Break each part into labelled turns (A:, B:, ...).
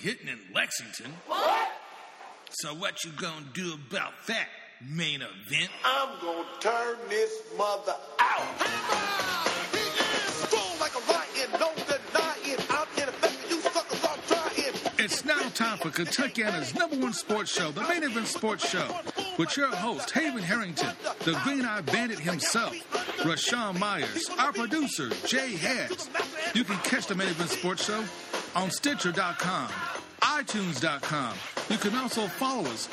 A: hitting in Lexington.
B: What?
A: So what you gonna do about that main event?
B: I'm gonna turn this mother out.
A: It's now time for Kentuckiana's number one sports show, the Main Event Sports Show, with your host, Haven Harrington, the Green Eye Bandit himself, Raashaan Myers, our producer, Jay Hess. You can catch the Main Event Sports Show on Stitcher.com, iTunes.com. You can also follow us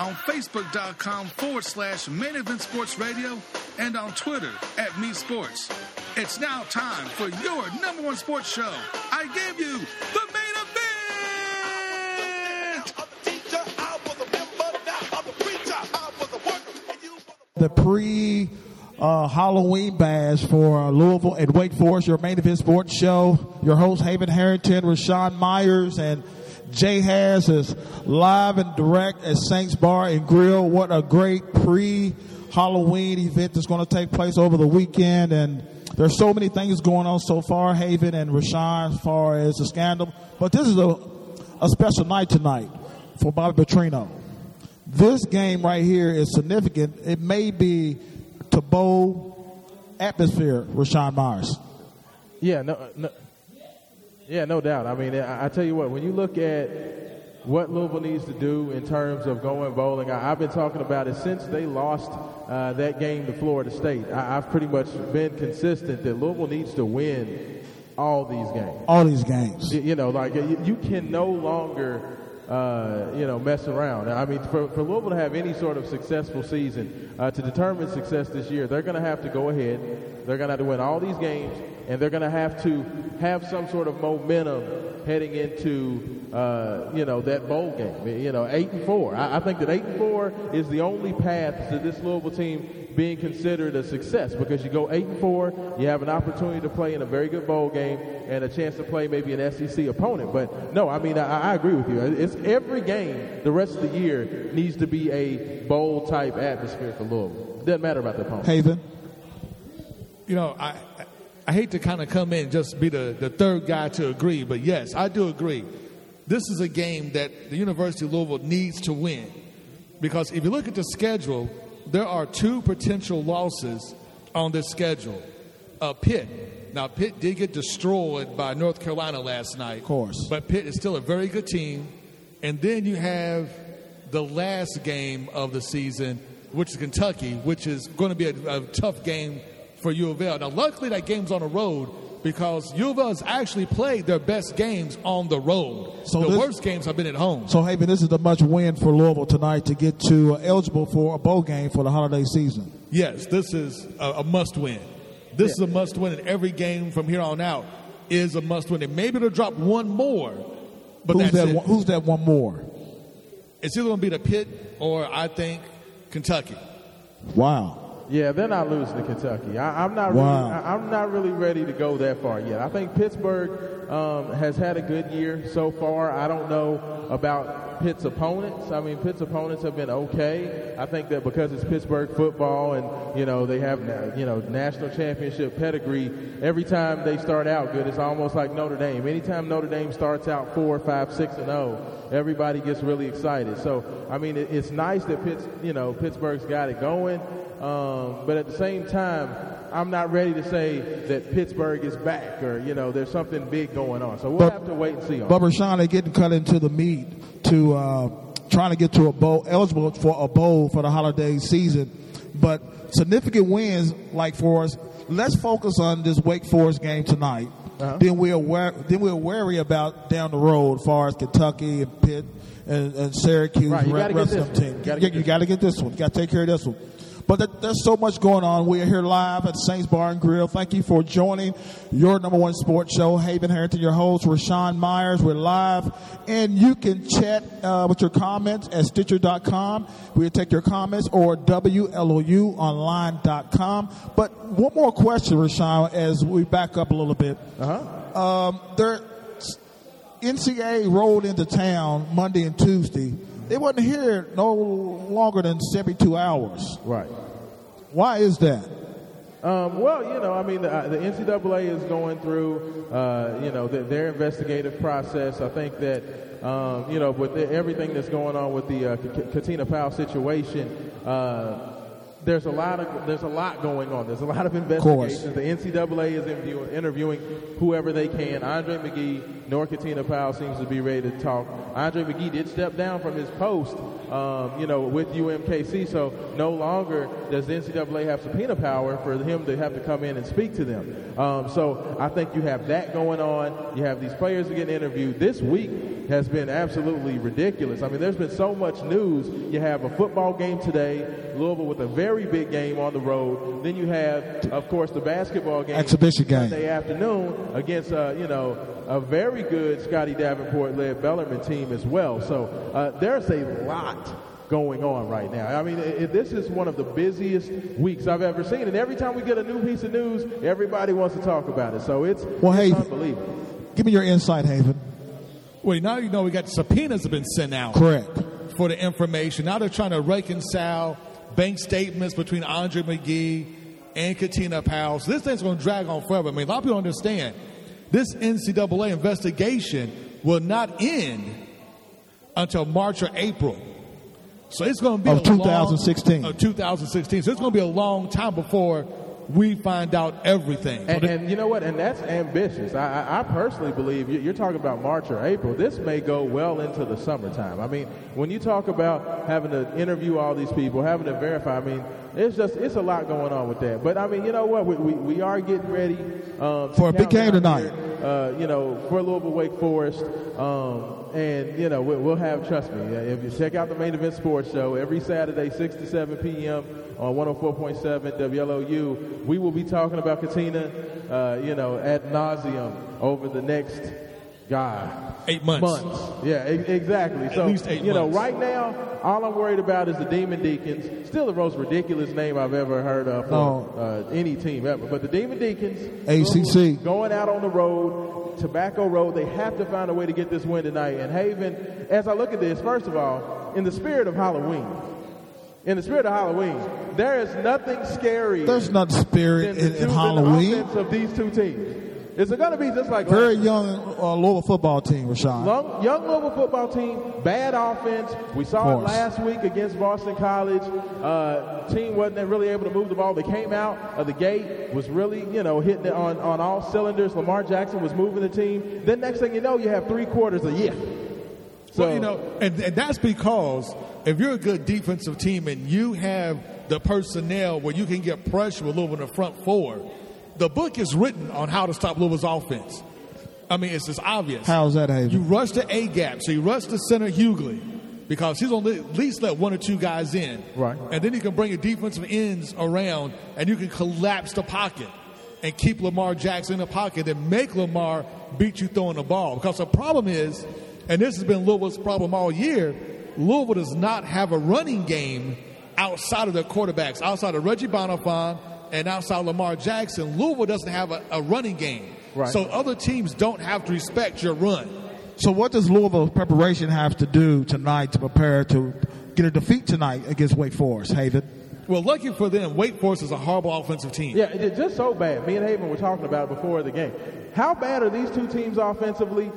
A: on Facebook.com forward slash Main Event Sports Radio and on Twitter at Me Sports. It's now time for your number one sports show. I gave you the main event.
C: the pre uh, Halloween bash for Louisville and Wake Forest, your main event sports show. Your host, Haven Harrington, Raashaan Myers, and Jay Has is live and direct at Saints Bar and Grill. What a great pre Halloween event that's going to take place over the weekend. And there's so many things going on so far, Haven and Raashaan, as far as the scandal. But this is a, a special night tonight for Bobby Petrino this game right here is significant. It may be to bowl atmosphere, Raashaan Myers.
D: Yeah, no, no, yeah, no doubt. I mean, I, I, tell you what, when you look at what Louisville needs to do in terms of going bowling, I, have been talking about it since they lost uh, that game to Florida State. I, have pretty much been consistent that Louisville needs to win all these games.
C: All these games.
D: You, you know, like you, you can no longer uh, you know, mess around. I mean, for, for Louisville to have any sort of successful season, uh, to determine success this year, they're going to have to go ahead. They're going to have to win all these games, and they're going to have to have some sort of momentum heading into, uh, you know, that bowl game. You know, eight and four. I, I think that eight and four is the only path to this Louisville team being considered a success because you go eight and four, you have an opportunity to play in a very good bowl game and a chance to play maybe an SEC opponent. But no, I mean I, I agree with you. It's every game the rest of the year needs to be a bowl type atmosphere for Louisville. Doesn't matter about the opponent.
C: Haven.
E: You know, I I hate to kind of come in and just be the, the third guy to agree, but yes, I do agree. This is a game that the University of Louisville needs to win. Because if you look at the schedule, there are two potential losses on this schedule. Uh, Pitt. Now, Pitt did get destroyed by North Carolina last night. Of
C: course.
E: But Pitt is still a very good team. And then you have the last game of the season, which is Kentucky, which is going to be a, a tough game for U of L. Now, luckily, that game's on the road because U of L has actually played their best games on the road. So the this, worst games have been at home.
C: So, Haven, this is a much win for Louisville tonight to get to uh, eligible for a bowl game for the holiday season.
E: Yes, this is a, a must win. This yeah. is a must win, and every game from here on out is a must win. And maybe they'll drop one more, but
C: who's that?
E: One,
C: who's that one more?
E: It's either going to be the Pitt or I think Kentucky.
C: Wow.
D: Yeah, they're not losing to Kentucky. I, am not. Wow. Really, I, am not really ready to go that far yet. I think Pittsburgh um, has had a good year so far. I don't know about Pitt's opponents. I mean, Pitt's opponents have been okay. I think that because it's Pittsburgh football and you know they have you know national championship pedigree. Every time they start out good, it's almost like Notre Dame. Anytime Notre Dame starts out four, five, six, and zero, oh, everybody gets really excited. So I mean, it, it's nice that Pitts, you know, Pittsburgh's got it going. Um, but at the same time, I'm not ready to say that Pittsburgh is back or, you know, there's something big going on. So we'll but, have to wait and see.
C: On but Raashaan, they getting cut into the meat to uh, trying to get to a bowl, eligible for a bowl for the holiday season. But significant wins like for us, let's focus on this Wake Forest game tonight. Uh-huh. Then we're then we're wary about down the road as far as Kentucky and Pitt and, and Syracuse.
D: Right, you got to get this. Team.
C: You got to get this one. You got to take care of this one. But there's so much going on. We are here live at Saints Bar and Grill. Thank you for joining your number one sports show. Haven Harrington, your host, Raashaan Myers. We're live. And you can chat uh, with your comments at Stitcher.com. We'll take your comments or WLOUonline.com. But one more question, Raashaan, as we back up a little bit.
D: Uh-huh.
C: Um, there, NCAA rolled into town Monday and Tuesday they wasn't here no longer than 72 hours.
D: Right.
C: Why is that?
D: Um, well, you know, I mean, the, uh, the NCAA is going through, uh, you know, the, their investigative process. I think that, um, you know, with the, everything that's going on with the uh, Katina Powell situation, uh, there's a lot of there's a lot going on. There's a lot of investigations. the NCAA is interviewing, interviewing whoever they can. Andre McGee, nor Katina Powell seems to be ready to talk. Andre McGee did step down from his post, um, you know, with UMKC. So no longer does the NCAA have subpoena power for him to have to come in and speak to them. Um, so I think you have that going on. You have these players getting interviewed this week has been absolutely ridiculous. I mean, there's been so much news. You have a football game today, Louisville with a very big game on the road. Then you have, of course, the basketball game
C: Exhibition game.
D: Sunday afternoon against, uh, you know, a very good Scotty Davenport-led Bellarmine team as well. So uh, there's a lot going on right now. I mean, it, it- this is one of the busiest weeks I've ever seen, and every time we get a new piece of news, everybody wants to talk about it. So it's,
C: Well,
D: it's
C: hey-
D: unbelievable.
C: Give me your insight, Haven.
E: Well, now you know we got subpoenas have been sent out
C: Correct.
E: for the information. Now they're trying to reconcile bank statements between Andre McGee and Katina Powell. So this thing's going to drag on forever. I mean, a lot of people understand this NCAA investigation will not end until March or April. So it's going to be
C: Of
E: a long-
C: 2016.
E: of 2016. So it's going to be a long time before we find out everything.
D: And, and you know what? And that's ambitious. I, I, personally believe you- you're talking about March or April. This may go well into the summertime. I mean, when you talk about having to interview all these people, having to verify, I mean, it's just it's a lot going on with that. But I mean, you know what? We, we, we are getting ready um,
C: For a big game tonight.
D: here, Uh, you know, for Louisville Wake Forest. Um, and you know, we, we'll have. Trust me, uh, if you check out the main event sports show every Saturday, 6 to 7 p.m. on 104.7 WLOU, we will be talking about Katina, uh, you know, ad nauseum over the next, God,
E: Eight months.
D: months. Yeah, e- exactly. so,
E: least eight
D: you know,
E: months.
D: right now, all I'm worried about is the Demon Deacons. Still the most ridiculous name I've ever heard of for
C: No.
D: uh, any team ever. But the Demon Deacons,
C: ACC.
D: going out on the road, Tobacco Road, they have to find a way to get this win tonight. And Haven, as I look at this, first of all, in the spirit of Halloween, in the spirit of Halloween, there is nothing scary
C: There's not spirit in,
D: the,
C: in Halloween.
D: than the offense of these two teams. Is it going to be just like
C: Very
D: last-
C: young uh, Louisville football team, Raashaan.
D: Long, young Louisville football team, bad offense. We saw it last week against Boston College. Uh, team wasn't really able to move the ball. They came out of the gate, was really, you know, hitting it on, on all cylinders. Lamar Jackson was moving the team. Then next thing you know, you have three quarters of yeah. So,
E: well, you know, and, and that's because if you're a good defensive team and you have the personnel where you can get pressure with Louisville in the front four, the book is written on how to stop Louisville's offense. I mean, it's just obvious.
C: How's that, Haven?
E: You rush the A gap, so you rush the center Hughley because he's gonna at least let one or two guys in,
D: Right.
E: And then you can bring your defensive ends around, and you can collapse the pocket and keep Lamar Jackson in the pocket and make Lamar beat you throwing the ball. Because the problem is, and this has been Louisville's problem all year, Louisville does not have a running game outside of their quarterbacks, outside of Reggie Bonnafon and outside Lamar Jackson. Louisville doesn't have a, a running game.
D: Right.
E: So other teams don't have to respect your run.
C: So what does Louisville preparation have to do tonight to prepare to get a defeat tonight against Wake Forest, Haven?
E: Well, lucky for them, Wake Forest is a horrible offensive team.
D: yeah, it, just so bad. Me and Haven were talking about it before the game. How bad are these two teams offensively?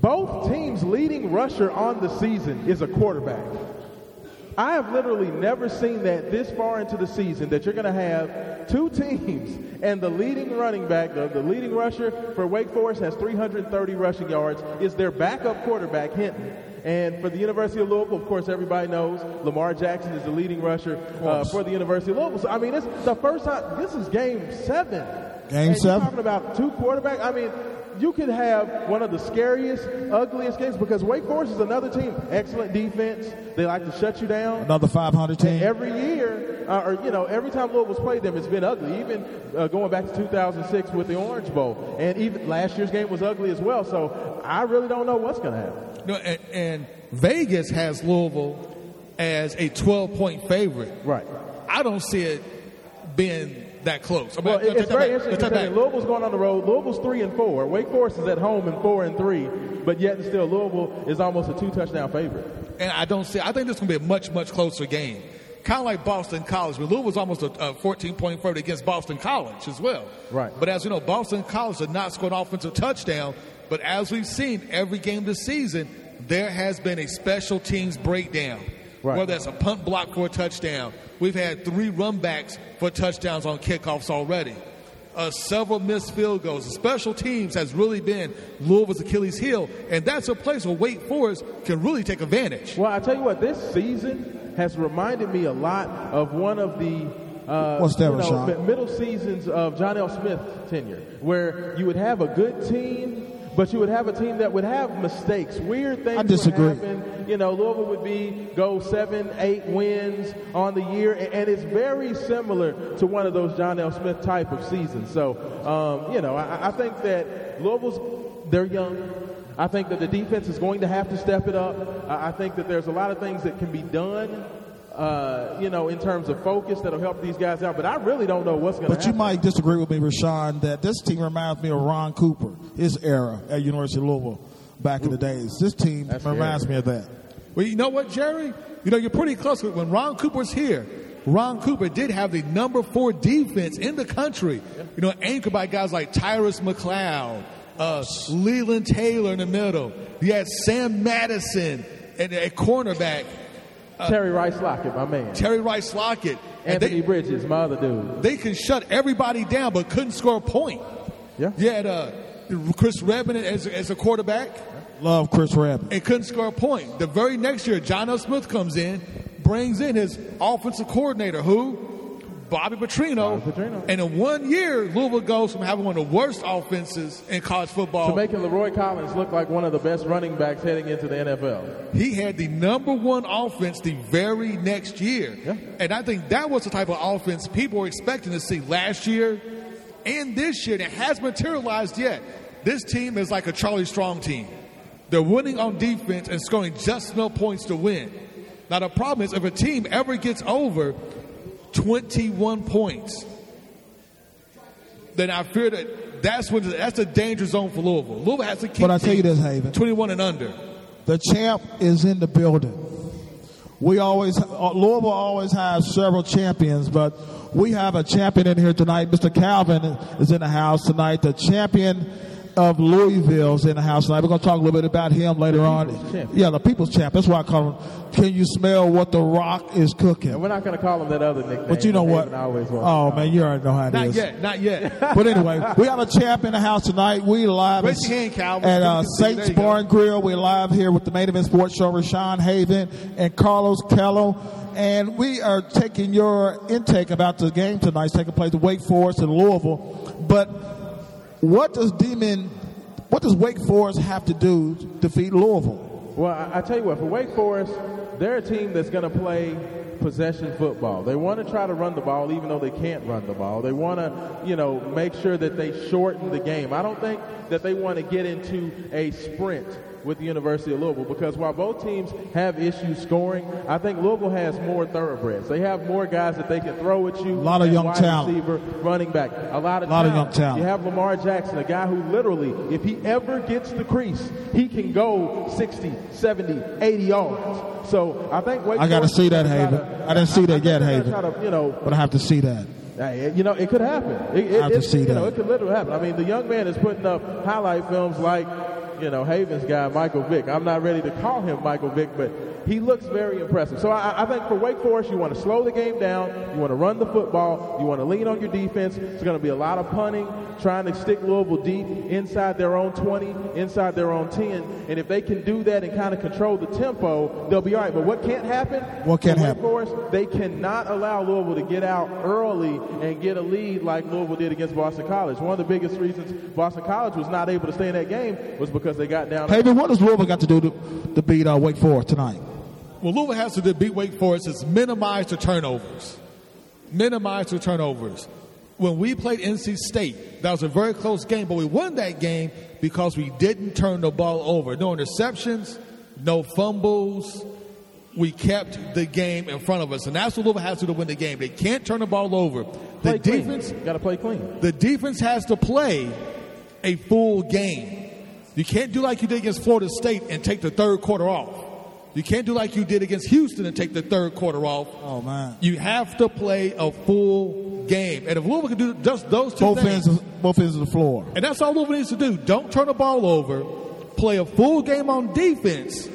D: Both teams' leading rusher on the season is a quarterback. I have literally never seen that this far into the season that you're going to have two teams and the leading running back, the, the leading rusher for Wake Forest has 330 rushing yards, is their backup quarterback, Hinton. And for the University of Louisville, of course, everybody knows Lamar Jackson is the leading rusher uh, for the University of Louisville. So, I mean, it's the first time, this is game seven.
C: Game
D: and
C: seven.
D: You're talking about two quarterbacks. I mean, you could have one of the scariest, ugliest games because Wake Forest is another team. Excellent defense. They like to shut you down.
C: Another 500 team.
D: Every year, uh, or you know, every time Louisville's played them, it's been ugly. Even uh, going back to 2006 with the Orange Bowl, and even last year's game was ugly as well. So I really don't know what's going to happen.
E: No, and, and Vegas has Louisville as a 12 point favorite.
D: Right.
E: I don't see it being that close. I mean,
D: Well, it's very
E: back.
D: interesting
E: Let's take that
D: considering
E: back.
D: Louisville's going on the road. Louisville's three and four. Wake Forest is at home and four and three, but yet still Louisville is almost a two touchdown favorite.
E: And I don't see. I think this is going to be a much, much closer game. Kind of like Boston College, but Louisville's almost a, a 14 point favorite against Boston College as well.
D: Right.
E: But as you know, Boston College did not score an offensive touchdown. But as we've seen every game this season, there has been a special teams breakdown.
D: Right.
E: Whether that's a punt block for a touchdown, we've had three run backs for touchdowns on kickoffs already. Uh, several missed field goals. The special teams has really been Louisville's Achilles heel, and that's a place where Wake Forest can really take advantage.
D: Well, I tell you what, this season has reminded me a lot of one of the uh,
C: What's that,
D: you know, middle seasons of John L. Smith tenure, where you would have a good team. But you would have a team that would have mistakes, weird things
C: I disagree.
D: would happen. You know, Louisville would be go seven, eight wins on the year, and, and it's very similar to one of those John L. Smith type of seasons. So, um, you know, I, I think that Louisville's they're young. I think that the defense is going to have to step it up. I, I think that there's a lot of things that can be done, uh, you know, in terms of focus that'll help these guys out. But I really don't know what's going to
C: But you might disagree with me, Raashaan, that this team reminds me of Ron Cooper, his era at University of Louisville back in the days. This team
D: That's
C: reminds
D: scary.
C: me of that.
E: Well, you know what, Jerry? You know, you're pretty close. When Ron Cooper's here, Ron Cooper did have the number four defense in the country. You know, anchored by guys like Tyrus McCloud, uh, Leland Taylor in the middle. You had Sam Madison at, at cornerback,
D: Terry Rice Lockett, my man.
E: Terry Rice Lockett. And
D: Anthony
E: they,
D: Bridges, my other dude.
E: they can shut everybody down, but couldn't score a point.
D: Yeah.
E: You had uh, Chris Redman as, as a quarterback.
C: Love Chris Rabb.
E: and couldn't score a point. The very next year, John L. Smith comes in, brings in his offensive coordinator, who? Bobby Petrino.
D: Bobby Petrino.
E: And in one year, Louisville goes from having one of the worst offenses in college football.
D: To making Leroy Collins look like one of the best running backs heading into the NFL.
E: he had the number one offense the very next year.
D: Yeah.
E: And I think that was the type of offense people were expecting to see last year and this year. And it hasn't materialized yet. This team is like a Charlie Strong team. They're winning on defense and scoring just enough points to win. Now, the problem is if a team ever gets over 21 points, then I fear that that's when that's a danger zone for Louisville. Louisville has to keep
C: But I tell you this, Haven.
E: 21 and under.
C: The champ is in the building. We always, uh, Louisville always has several champions, but we have a champion in here tonight. Mr. Calvin is in the house tonight. The champion of Louisville's in the house tonight. We're going to talk a little bit about him later on.
D: champion.
C: Yeah, the people's champ. That's why I call him. Can you smell what the rock is cooking?
D: And we're not going to call him that other nickname.
C: But you know what?
D: Haven always wants to
C: Oh man, you already know how it
E: Not
C: is.
E: yet, not yet.
C: But anyway, we have a champ in the house tonight. We live
E: Raise
C: at,
E: your hand, Calvin.
C: at uh, Saints
E: you.
C: Bar and Grill. We're live here with the Main Event Sports Show, Raashaan Haven and Carlos Kello. And we are taking your intake about the game tonight. It's taking place at Wake Forest in Louisville. But what does Demon, what does Wake Forest have to do to defeat Louisville?
D: Well, I, I tell you what, for Wake Forest, they're a team that's going to play possession football. They want to try to run the ball, even though they can't run the ball. They want to, you know, make sure that they shorten the game. I don't think that they want to get into a sprint with the University of Louisville because while both teams have issues scoring, I think Louisville has more thoroughbreds. They have more guys that they can throw at you.
C: A lot of young
D: wide
C: talent.
D: receiver, running back, a lot of
C: Lot of young talent.
D: You have Lamar Jackson, a guy who literally, if he ever gets the crease, he can go 60, 70, 80 yards. So I think Wake
C: I gotta see that, Haven.
D: to-
C: I didn't see that
D: think
C: yet, Haven.
D: To, you know,
C: But I have to see that.
D: Hey, you know, it could happen. It, it,
C: I have to see
D: you
C: that.
D: know, it could literally happen. I mean, the young man is putting up highlight films like, you know, Haven's guy, Michael Vick. I'm not ready to call him Michael Vick, but he looks very impressive. So I, I think for Wake Forest, you want to slow the game down. You want to run the football. You want to lean on your defense. It's going to be a lot of punting, trying to stick Louisville deep inside their own 20, inside their own 10. And if they can do that and kind of control the tempo, they'll be all right. But what can't happen?
C: What can't
D: for Wake
C: happen?
D: Forest, they cannot allow Louisville to get out early and get a lead like Louisville did against Boston College. One of the biggest reasons Boston College was not able to stay in that game was because they got down.
C: Haven, what does Louisville got to do to, to beat uh, Wake Forest tonight?
E: Well, Louisville has to do beat Wake Forest is minimize the turnovers. Minimize the turnovers. When we played NC State, that was a very close game, but we won that game because we didn't turn the ball over. No interceptions, no fumbles. we kept the game in front of us, and that's what Louisville has to do to win the game. They can't turn the ball over. The
D: Play
E: defense,
D: got to play clean.
E: the defense has to play a full game. You can't do like you did against Florida State and take the third quarter off. You can't do like you did against Houston and take the third quarter off.
C: Oh man.
E: You have to play a full game, and if Louisville can do just those two
C: Both
E: things,
C: ends, of, both ends of the floor.
E: and that's all Louisville needs to do. Don't turn the ball over. Play a full game on defense,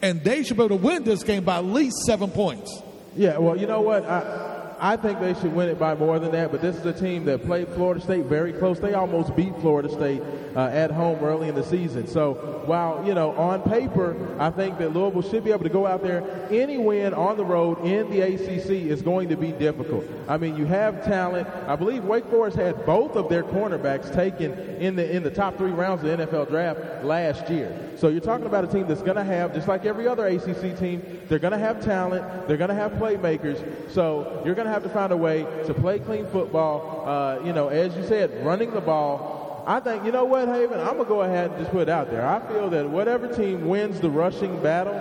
E: and they should be able to win this game by at least seven points.
D: Yeah, well, you know what? I I think they should win it by more than that. But this is a team that played Florida State very close. They almost beat Florida State uh, at home early in the season. So while you know on paper, I think that Louisville should be able to go out there. Any win on the road in the ACC is going to be difficult. I mean, you have talent. I believe Wake Forest had both of their cornerbacks taken in the in the top three rounds of the NFL draft last year. So you're talking about a team that's going to have, just like every other ACC team, they're going to have talent. They're going to have playmakers. So you're going to have to find a way to play clean football. Uh, you know, as you said, running the ball. I think, you know what, Haven? I'm going to go ahead and just put it out there. I feel that whatever team wins the rushing battle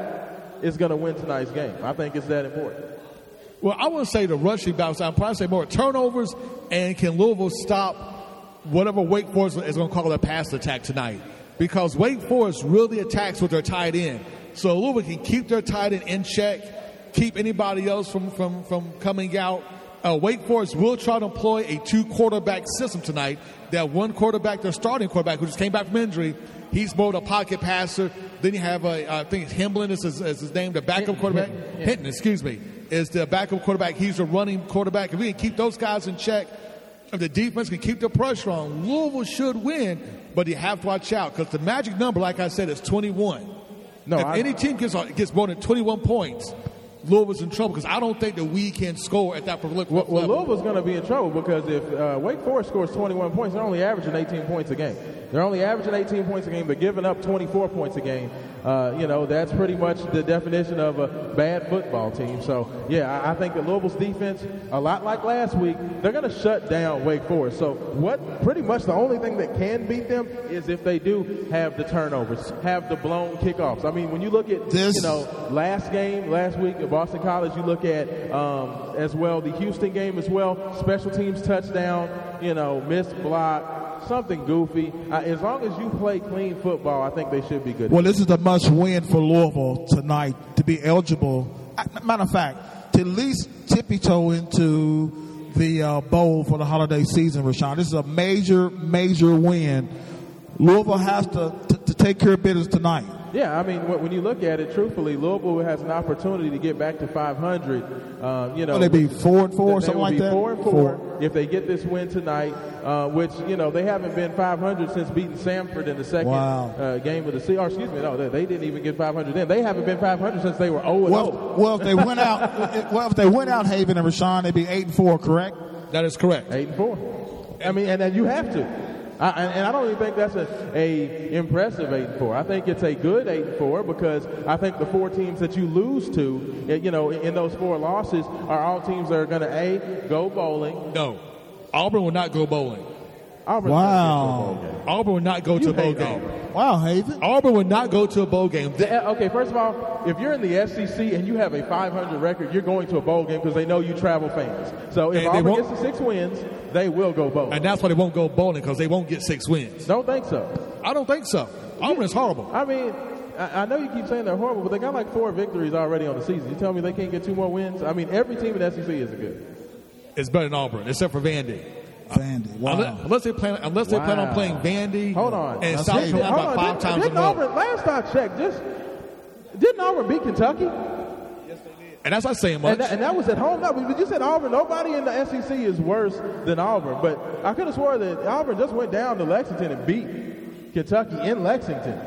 D: is going to win tonight's game. I think it's that important.
E: Well, I wouldn't say the rushing bounce. I'd probably say more turnovers, and can Louisville stop whatever Wake Forest is going to call a pass attack tonight? Because Wake Forest really attacks with their tight end. So Louisville can keep their tight end in check, keep anybody else from, from, from coming out. Uh, Wake Forest will try to employ a two quarterback system tonight. That one quarterback, their starting quarterback, who just came back from injury. He's more of a pocket passer. Then you have, a, I think it's Himblin is his, is his name, the backup quarterback. Hinton, excuse me, is the backup quarterback. He's the running quarterback. If we can keep those guys in check, if the defense can keep the pressure on, Louisville should win. But you have to watch out because the magic number, like I said, is 21.
D: No,
E: if
D: I-
E: any team gets gets more than 21 points, Louisville's in trouble because I don't think that we can score at that prolific
D: Well, well
E: level.
D: Louisville's going to be in trouble because if uh, Wake Forest scores 21 points, they're only averaging 18 points a game. They're only averaging 18 points a game, but giving up 24 points a game. Uh, you know, that's pretty much the definition of a bad football team. So, yeah, I, I think that Louisville's defense, a lot like last week, they're going to shut down Wake Forest. So, what pretty much the only thing that can beat them is if they do have the turnovers, have the blown kickoffs. I mean, when you look at,
C: This-
D: you know, last game, last week at Boston College, you look at um, as well the Houston game as well, special teams touchdown, you know, missed block, something goofy. Uh, as long as you play clean football, I think they should be good.
C: Well, this is a must win for Louisville tonight to be eligible. uh, Matter of fact, to at least tippy toe into the uh, bowl for the holiday season, Raashaan. This is a major, major win. Louisville has to, to, to take care of business tonight.
D: Yeah, I mean, when you look at it, truthfully, Louisville has an opportunity to get back to 500. Um, you know,
C: Will they be four and four,
D: They
C: something
D: will
C: like
D: be
C: that?
D: Four and four, if they get this win tonight, uh, which you know they haven't been 500 since beating Samford in the second
C: Wow.
D: uh, game of the season. Excuse me, no, they, they didn't even get 500 then. They haven't been 500 since they were 0 and
C: Well,
D: 0.
C: well, if they went out, well, if they went out, Haven and Raashaan, they'd be eight and four, correct?
E: that is correct.
D: Eight and four. I mean, and, then you have to. I, and, and I don't even think that's a, a impressive eight and four. I think it's a good eight and four because I think the four teams that you lose to, eh, you know, in, in those four losses are all teams that are going to a go bowling.
E: No, Auburn will not go bowling.
D: Auburn's
C: Wow.
D: gonna get to a bowl game.
E: Auburn will not go to
D: You
E: a bowl game.
D: Auburn.
C: Wow, Haven.
E: Auburn will not go to a bowl game. They-
D: Eh, Okay, first of all, if you're in the SEC and you have a 500 record, you're going to a bowl game because they know you travel fans. So if
E: And they
D: Auburn
E: won't-
D: gets to six wins, they will go bowling.
E: and that's why they won't go bowling because they won't get six wins.
D: Don't think so.
E: I don't think so. Auburn is horrible.
D: I mean, I, I know you keep saying they're horrible, but they got like four victories already on the season. You tell me they can't get two more wins? I mean, every team in the SEC is a good.
E: It's better than Auburn, except for Vandy.
C: Vandy. Wow.
E: Unless, unless they plan, unless they plan on playing Vandy.
D: Hold on.
E: And
C: That's
E: South
C: it.
E: Carolina
D: Hold
E: about
D: on,
E: five
D: didn't,
E: times a
D: didn't
E: row.
D: Auburn, last I checked, just didn't Auburn beat Kentucky? Yes, they did.
E: And that's not saying much.
D: And that, and that was at home. No, but you said Auburn. Nobody in the SEC is worse than Auburn. But I could have swore that Auburn just went down to Lexington and beat Kentucky in Lexington,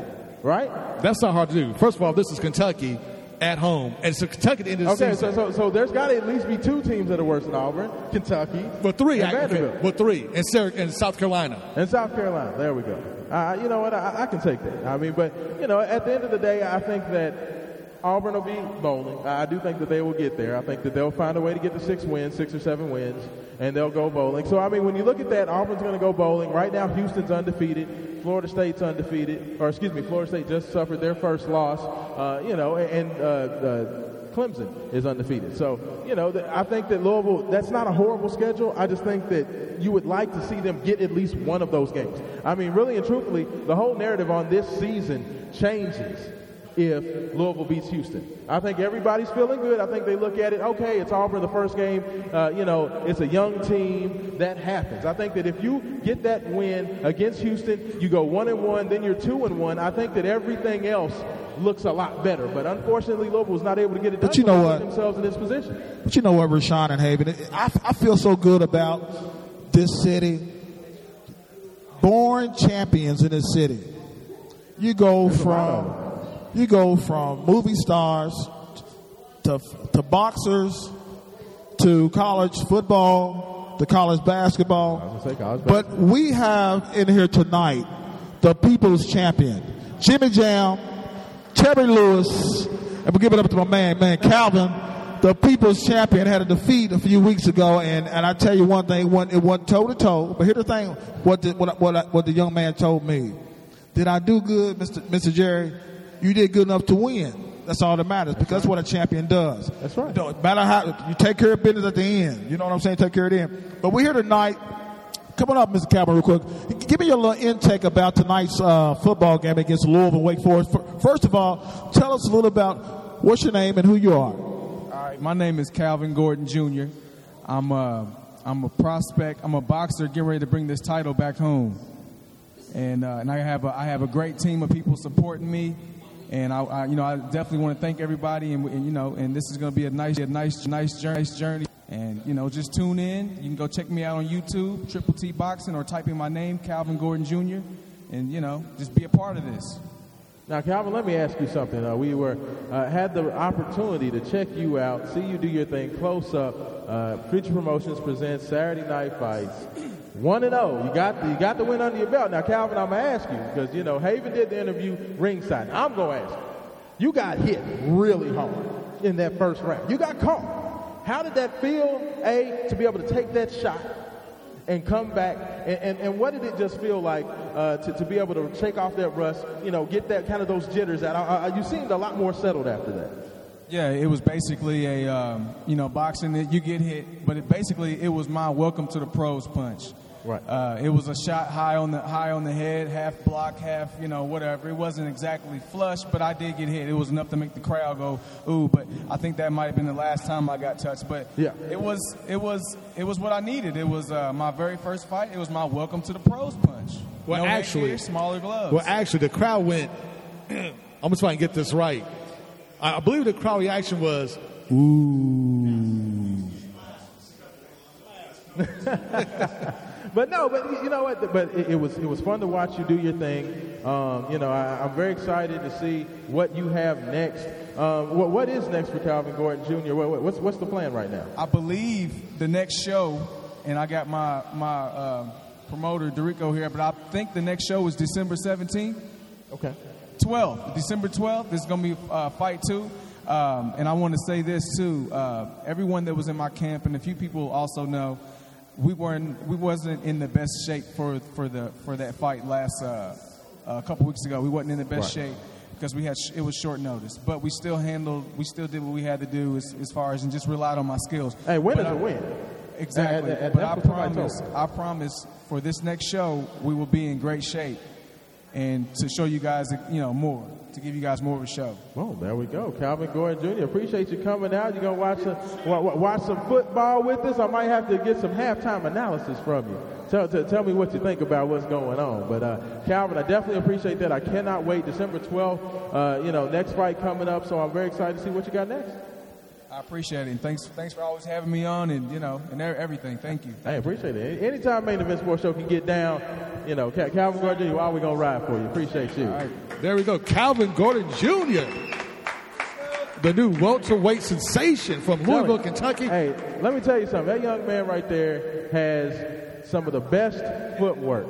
D: right?
E: That's not hard to do. First of all, this is Kentucky at home, and so Kentucky at the end of the
D: Okay,
E: season.
D: so, so so there's got to at least be two teams that are worse than Auburn: Kentucky,
E: well, three,
D: and. Vanderbilt.
E: Well, three, and, and South Carolina.
D: And South Carolina. There we go. Uh, you know what? I, I can take that. I mean, but you know, at the end of the day, I think that Auburn will be bowling. I I do think that they will get there. I think that they'll find a way to get to six wins, six or seven wins, and they'll go bowling. So I mean, when you look at that, Auburn's going to go bowling. Right now, Houston's undefeated. Florida State's undefeated, or excuse me, Florida State just suffered their first loss. Uh, you know, and uh, uh, Clemson is undefeated. So, you know, th- I think that Louisville, that's not a horrible schedule. I just think that you would like to see them get at least one of those games. I mean, really and truthfully, the whole narrative on this season changes if Louisville beats Houston. I think everybody's feeling good. I think they look at it, okay, it's Auburn the first game. Uh, you know, it's a young team. That happens. I think that if you get that win against Houston, you go one and one, then you're two and one. I think that everything else looks a lot better. But unfortunately, Louisville was not able to get it done.
C: But you know what?
D: themselves in this position.
C: But you know what, Raashaan and Haven, I, I feel so good about this city. Born champions in this city. You go from you go from movie stars to to boxers to college football to college basketball.
D: I was gonna say college
C: But we have in here tonight the people's champion, Jimmy Jam, Terry Lewis, and we give it up to my man, man Calvin. The people's champion had a defeat a few weeks ago, and, and I tell you one thing, it wasn't, it wasn't toe to toe. But here's the thing: what the, what, what, what the young man told me. Did I do good, Mr. Mr. Jerry? You did good enough to win. That's all that matters because that's what a champion does.
D: That's right.
C: You don't matter how you take care of business at the end. You know what I'm saying? Take care of the end. But we're here tonight. Come on up, Mr. Calvin, real quick. Give me your little intake about tonight's uh, football game against Louisville Wake Forest. F- First of all, tell us a little about what's your name and who you are.
F: All right, my name is Calvin Gordon Jr. I'm a, I'm a prospect. I'm a boxer getting ready to bring this title back home. And, uh, and I, have a, I have a great team of people supporting me. And I, I you know, I definitely want to thank everybody. And, and you know, and this is going to be a nice, a nice, nice journey, nice journey. And you know, just tune in. You can go check me out on YouTube, Triple T Boxing, or type in my name, Calvin Gordon Jr. And you know, just be a part of this.
D: Now, Calvin, let me ask you something. Uh, we were uh, had the opportunity to check you out, see you do your thing close up. Uh, Future Promotions presents Saturday Night Fights. One and zero. You got the, you got the win under your belt. Now, Calvin, I'm gonna ask you because you know Haven did the interview ringside. I'm gonna ask you. You got hit really hard in that first round. You got caught. How did that feel? A to be able to take that shot and come back, and, and, and what did it just feel like uh, to, to be able to shake off that rust, you know, get that kind of those jitters out? You seemed a lot more settled after that.
F: Yeah, it was basically a um, you know boxing that you get hit, but it basically it was my welcome to the pros punch.
D: Right.
F: Uh, it was a shot high on the high on the head, half block, half you know whatever. It wasn't exactly flush, but I did get hit. It was enough to make the crowd go ooh. But I think that might have been the last time I got touched. But
D: Yeah.
F: it was it was it was what I needed. It was uh, my very first fight. It was my welcome to the pros punch.
E: Well,
F: No
E: actually-
F: headgear, smaller gloves.
E: Well, actually, the crowd went. I'm gonna try and get this right. I I believe the crowd reaction was, "Ooh."
D: But no, but you know what? But it, it was it was fun to watch you do your thing. Um, you know, I, I'm very excited to see what you have next. Um, what, what is next for Calvin Gordon Jr.? What, what- what's what's the plan right now?
F: I believe the next show, and I got my my uh, promoter Dorico here, but I think the next show is December 17th,
D: Okay.
F: 12th, December 12th. This is gonna be uh, fight two. Um, and I want to say this too: uh, everyone that was in my camp, and a few people also know, we weren't we wasn't in the best shape for for the for that fight last uh, a couple weeks ago. We wasn't in the best
D: Right.
F: shape because we had sh- it was short notice, but we still handled we still did what we had to do as, as far as and just relied on my skills.
D: Hey, win is a win.
F: Exactly.
D: And- and
F: but I promise. I promise for this next show, we will be in great shape and to show you guys, you know, more, to give you guys more of a show.
D: Well, there we go. Calvin Gordon Jr. Appreciate you coming out. You're gonna watch some wa- wa- watch some football with us. I might have to get some halftime analysis from you. Tell, tell, tell me what you think about what's going on. But uh, Calvin, I definitely appreciate that. I cannot wait. December 12th. Uh, you know, next fight coming up. So I'm very excited to see what you got next.
F: I appreciate it, and thanks, thanks for always having me on, and you know, and everything. Thank you.
D: I appreciate it. Anytime Main Event Sports Show can get down, you know, Calvin Gordon Jr. Why are we gonna ride for you? Appreciate you.
F: Right.
E: There we go. Calvin Gordon Jr., the new welterweight sensation from Louisville. Kentucky.
D: Hey, let me tell you something. That young man right there has some of the best footwork.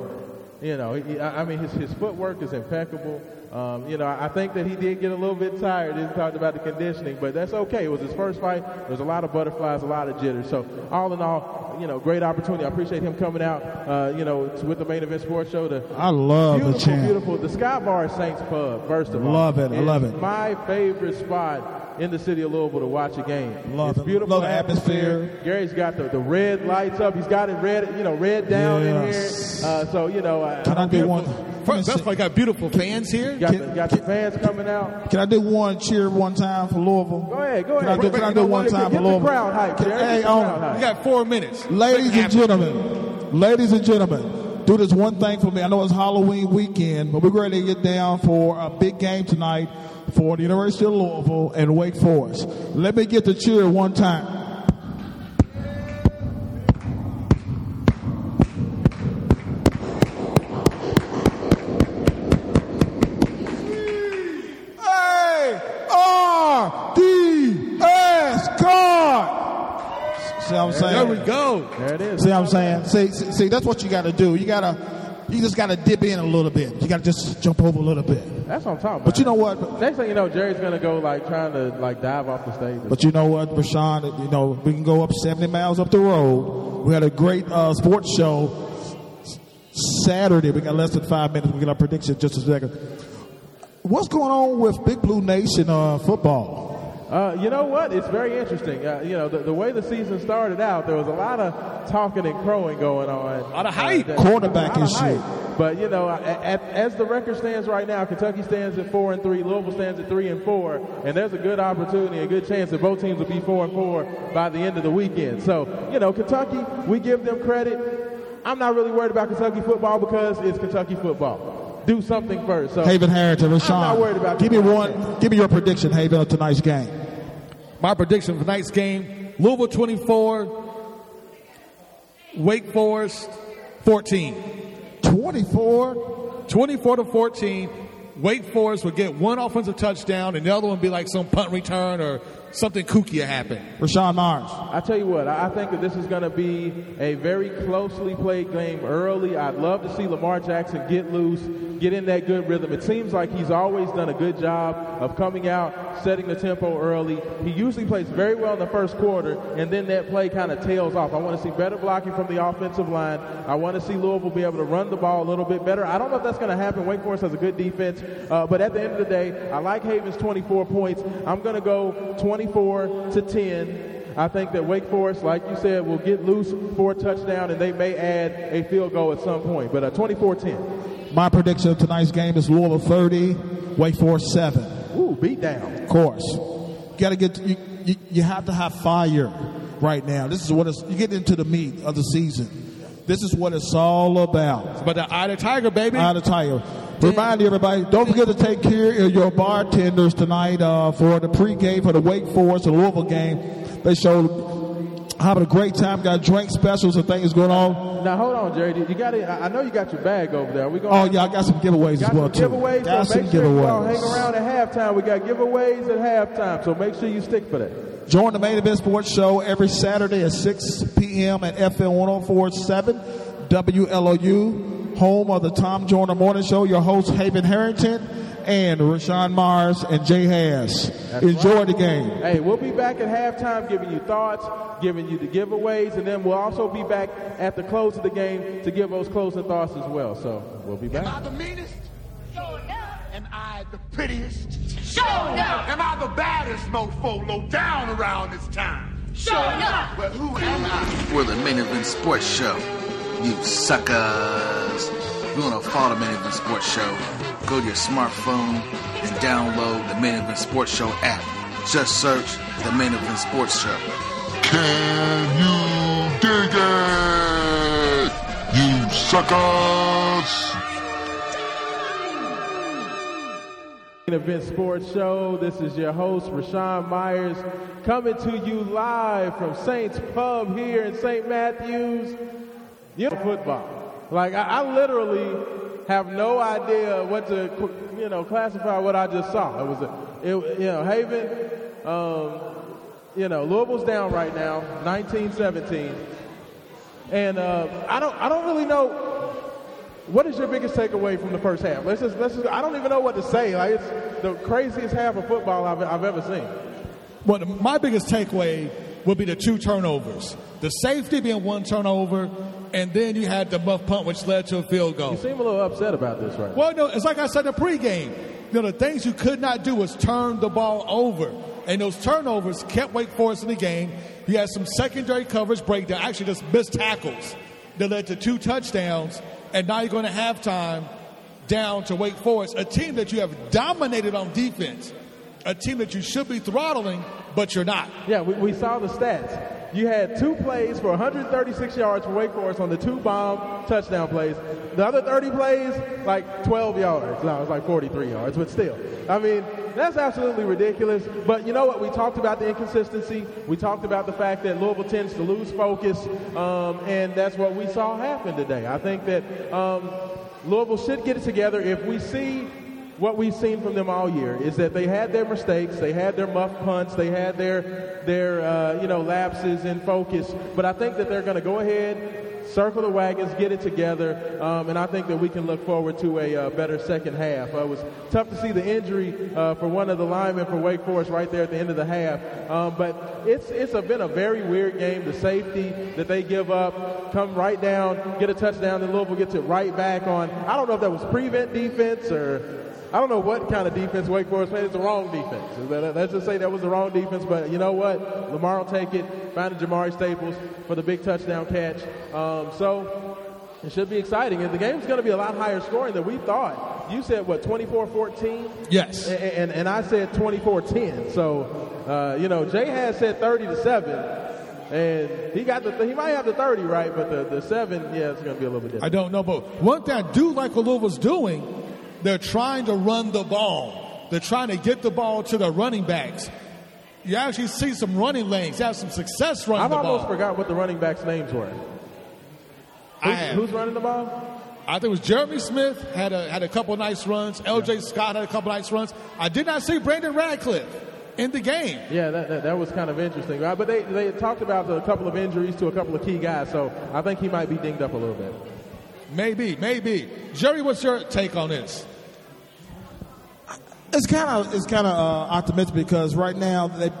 D: You know, I mean, his, his footwork is impeccable. Um, you know, I think that he did get a little bit tired. He talked about the conditioning, but that's okay. It was his first fight. There was a lot of butterflies, a lot of jitters. So, all in all, you know, great opportunity. I appreciate him coming out, uh, you know, with the main event sports show to
C: I love the
D: beautiful,
C: champ.
D: beautiful. The Sky Bar Saints Pub, first of all.
C: Love it. I love it.
D: My favorite spot in the city of Louisville to watch a game.
C: Love
D: it's
C: it.
D: beautiful
C: Love the atmosphere.
D: Gary's got the, the red lights up. He's got it red, you know, red down
C: Yes.
D: in here. Uh, so you know, I,
C: Can I
D: get
C: one?
E: First, that's why I got beautiful fans here.
D: Got,
C: Can-
D: the, got the fans coming out.
C: Can I do one cheer one time for Louisville?
D: Go ahead, go
C: Can
D: ahead.
C: I do, can I do one time for
D: the
C: Louisville?
D: crowd hype,
C: Can- hey,
D: the
C: on-
D: crowd hype.
E: You got four minutes.
C: Ladies and gentlemen, ladies and gentlemen, do this one thing for me. I know it's Halloween weekend, but we're ready to get down for a big game tonight for the University of Louisville and Wake Forest. Let me get the cheer one time. A R D S card. See what I'm saying?
E: There we go.
D: There it is.
C: See what I'm saying? See, see, see that's what you got to do. You gotta, you just got to dip in a little bit. You got to just jump over a little bit.
D: That's what I'm talking about.
C: But you know what?
D: Next thing you know, Jerry's gonna go like trying to like dive off the stage.
C: But you know what, Raashaan? You know we can go up 70 miles up the road. We had a great uh, sports show Saturday. We got less than five minutes. We get our prediction just a second. What's going on with Big Blue Nation uh, football?
D: Uh, you know what? It's very interesting. Uh, you know, the, the way the season started out, there was a lot of talking and crowing going on. A
E: lot of hype.
C: Quarterback
D: a lot of hype. But you know, a- a- as the record stands right now, Kentucky stands at four and three, Louisville stands at three and four, and there's a good opportunity, a good chance that both teams will be four and four by the end of the weekend. So, you know, Kentucky, we give them credit. I'm not really worried about Kentucky football because it's Kentucky football. Do something first. So
C: Haven Harrington, Raashaan.
D: I'm not worried about
C: Give me one. Give me your prediction, Haven, of tonight's game.
E: My prediction for tonight's game: Louisville 24, Wake Forest 14.
C: 24.
E: 24 to 14. Wake Forest will get one offensive touchdown, and the other one would be like some punt return or something kooky will happen.
C: Raashaan Myers.
D: I tell you what, I I think that this is going to be a very closely played game early. I'd love to see Lamar Jackson get loose, get in that good rhythm. It seems like he's always done a good job of coming out, setting the tempo early. He usually plays very well in the first quarter, and then that play kind of tails off. I want to see better blocking from the offensive line. I want to see Louisville be able to run the ball a little bit better. I don't know if that's going to happen. Wake Forest has a good defense, uh, but at the end of the day, I like Haven's 24 points. I'm going to go 24 to 10. I think that Wake Forest, like you said, will get loose for a touchdown, and they may add a field goal at some point. But uh, 24-10.
C: My prediction of tonight's game is Louisville 30, Wake Forest 7.
D: Ooh, beat down.
C: Of course. You got to get you, you, you have to have fire right now. This is what it's you get into the meat of the season. This is what it's all about.
E: But the eye of the tiger, baby.
C: Out of tire. Remind everybody, don't forget to take care of your bartenders tonight uh, for the pregame for the Wake Forest and Louisville game. They showed having a great time. Got drink specials and things going on.
D: Now hold on, Jerry. You got it. I know you got your bag over there. Are we going?
C: Oh yeah, I got some giveaways
D: Got
C: as well too.
D: giveaways.
C: Got
D: so
C: some
D: make sure you hang around at halftime. We got giveaways at halftime, so make sure you stick for that.
C: Join the Main Event Sports Show every Saturday at 6 p.m. at FM 1047 WLOU, home of the Tom Joyner Morning Show. Your host, Haven Harrington, and Raashaan Mars and Jay Hass. Enjoy the game.
D: Hey, we'll be back at halftime giving you thoughts, giving you the giveaways, and then we'll also be back at the close of the game to give those closing thoughts as well. So we'll be back.
B: Am I the meanest?
G: Sure enough.
B: Am I the prettiest?
G: Sure enough.
B: Am I the baddest mofo low down around this town?
G: Sure enough.
B: Well, who am I?
A: We're the Main Event Sports Show. You suckers. If you want to follow the Main Event Sports Show, go to your smartphone and download the Main Event Sports Show app. Just search the Main Event Sports Show.
H: Can you dig it? You suckers!
D: Main Event Sports Show. This is your host, Raashaan Myers, coming to you live from Saints Pub here in St. Matthews. You know, football. Like, I, I literally have no idea what to, you know, classify what I just saw. It was, a, it, you know, Haven, um, you know, Louisville's down right now, 19-17. And uh, I don't, I don't really know what is your biggest takeaway from the first half? Let's just, let's just, I don't even know what to say. Like it's the craziest half of football I've, I've ever seen.
E: Well, my biggest takeaway would be the two turnovers. The safety being one turnover, and then you had the muff punt, which led to a field goal.
D: You seem a little upset about this right.
E: Well, no, it's like I said in the pregame. You know, the things you could not do was turn the ball over. And those turnovers kept Wake Forest in the game. You had some secondary coverage breakdown, actually just missed tackles that led to two touchdowns. And now you're going to halftime down to Wake Forest, a team that you have dominated on defense, a team that you should be throttling, but you're not.
D: Yeah, we, we saw the stats. You had two plays for 136 yards for Wake Forest on the two bomb touchdown plays. The other 30 plays, like 12 yards. No, it was like 43 yards, but still. I mean, that's absolutely ridiculous. But you know what? We talked about the inconsistency. We talked about the fact that Louisville tends to lose focus, um, and that's what we saw happen today. I think that um, Louisville should get it together if we see what we've seen from them all year is that they had their mistakes, they had their muff punts, they had their their uh, you know lapses in focus. But I think that they're going to go ahead, circle the wagons, get it together, um, and I think that we can look forward to a uh, better second half. Uh, it was tough to see the injury uh, for one of the linemen for Wake Forest right there at the end of the half, um, but it's it's a, been a very weird game. The safety that they give up, come right down, get a touchdown, then Louisville gets it right back on. I don't know if that was prevent defense or I don't know what kind of defense Wake Forest played. It's the wrong defense. Let's just say that was the wrong defense. But you know what? Lamar will take it. Found Jamari Staples for the big touchdown catch. Um, so it should be exciting. And the game's going to be a lot higher scoring than we thought. You said, what, 24-14?
E: Yes.
D: And, and, and I said 24-10. So, uh, you know, Jay has said 30 to 7. And he got the he might have the 30 right, but the, the seven, yeah, it's going to be a little bit different.
E: I don't know, but one thing I do like what Louisville's doing, they're trying to run the ball. They're trying to get the ball to the running backs. You actually see some running lanes. You have some success running
D: I've almost
E: ball.
D: forgot what the running backs' names were. Who's, who's running the ball?
E: I think it was Jeremy Smith had a had a couple nice runs. L.J. Scott had a couple nice runs. I did not see Brandon Radcliff in the game.
D: Yeah, that, that, that was kind of interesting. Right? But they, they talked about a couple of injuries to a couple of key guys, so I think he might be dinged up a little bit.
E: Maybe, maybe. Jerry, what's your take on this?
C: It's kind of it's kind of uh, optimistic because right now they,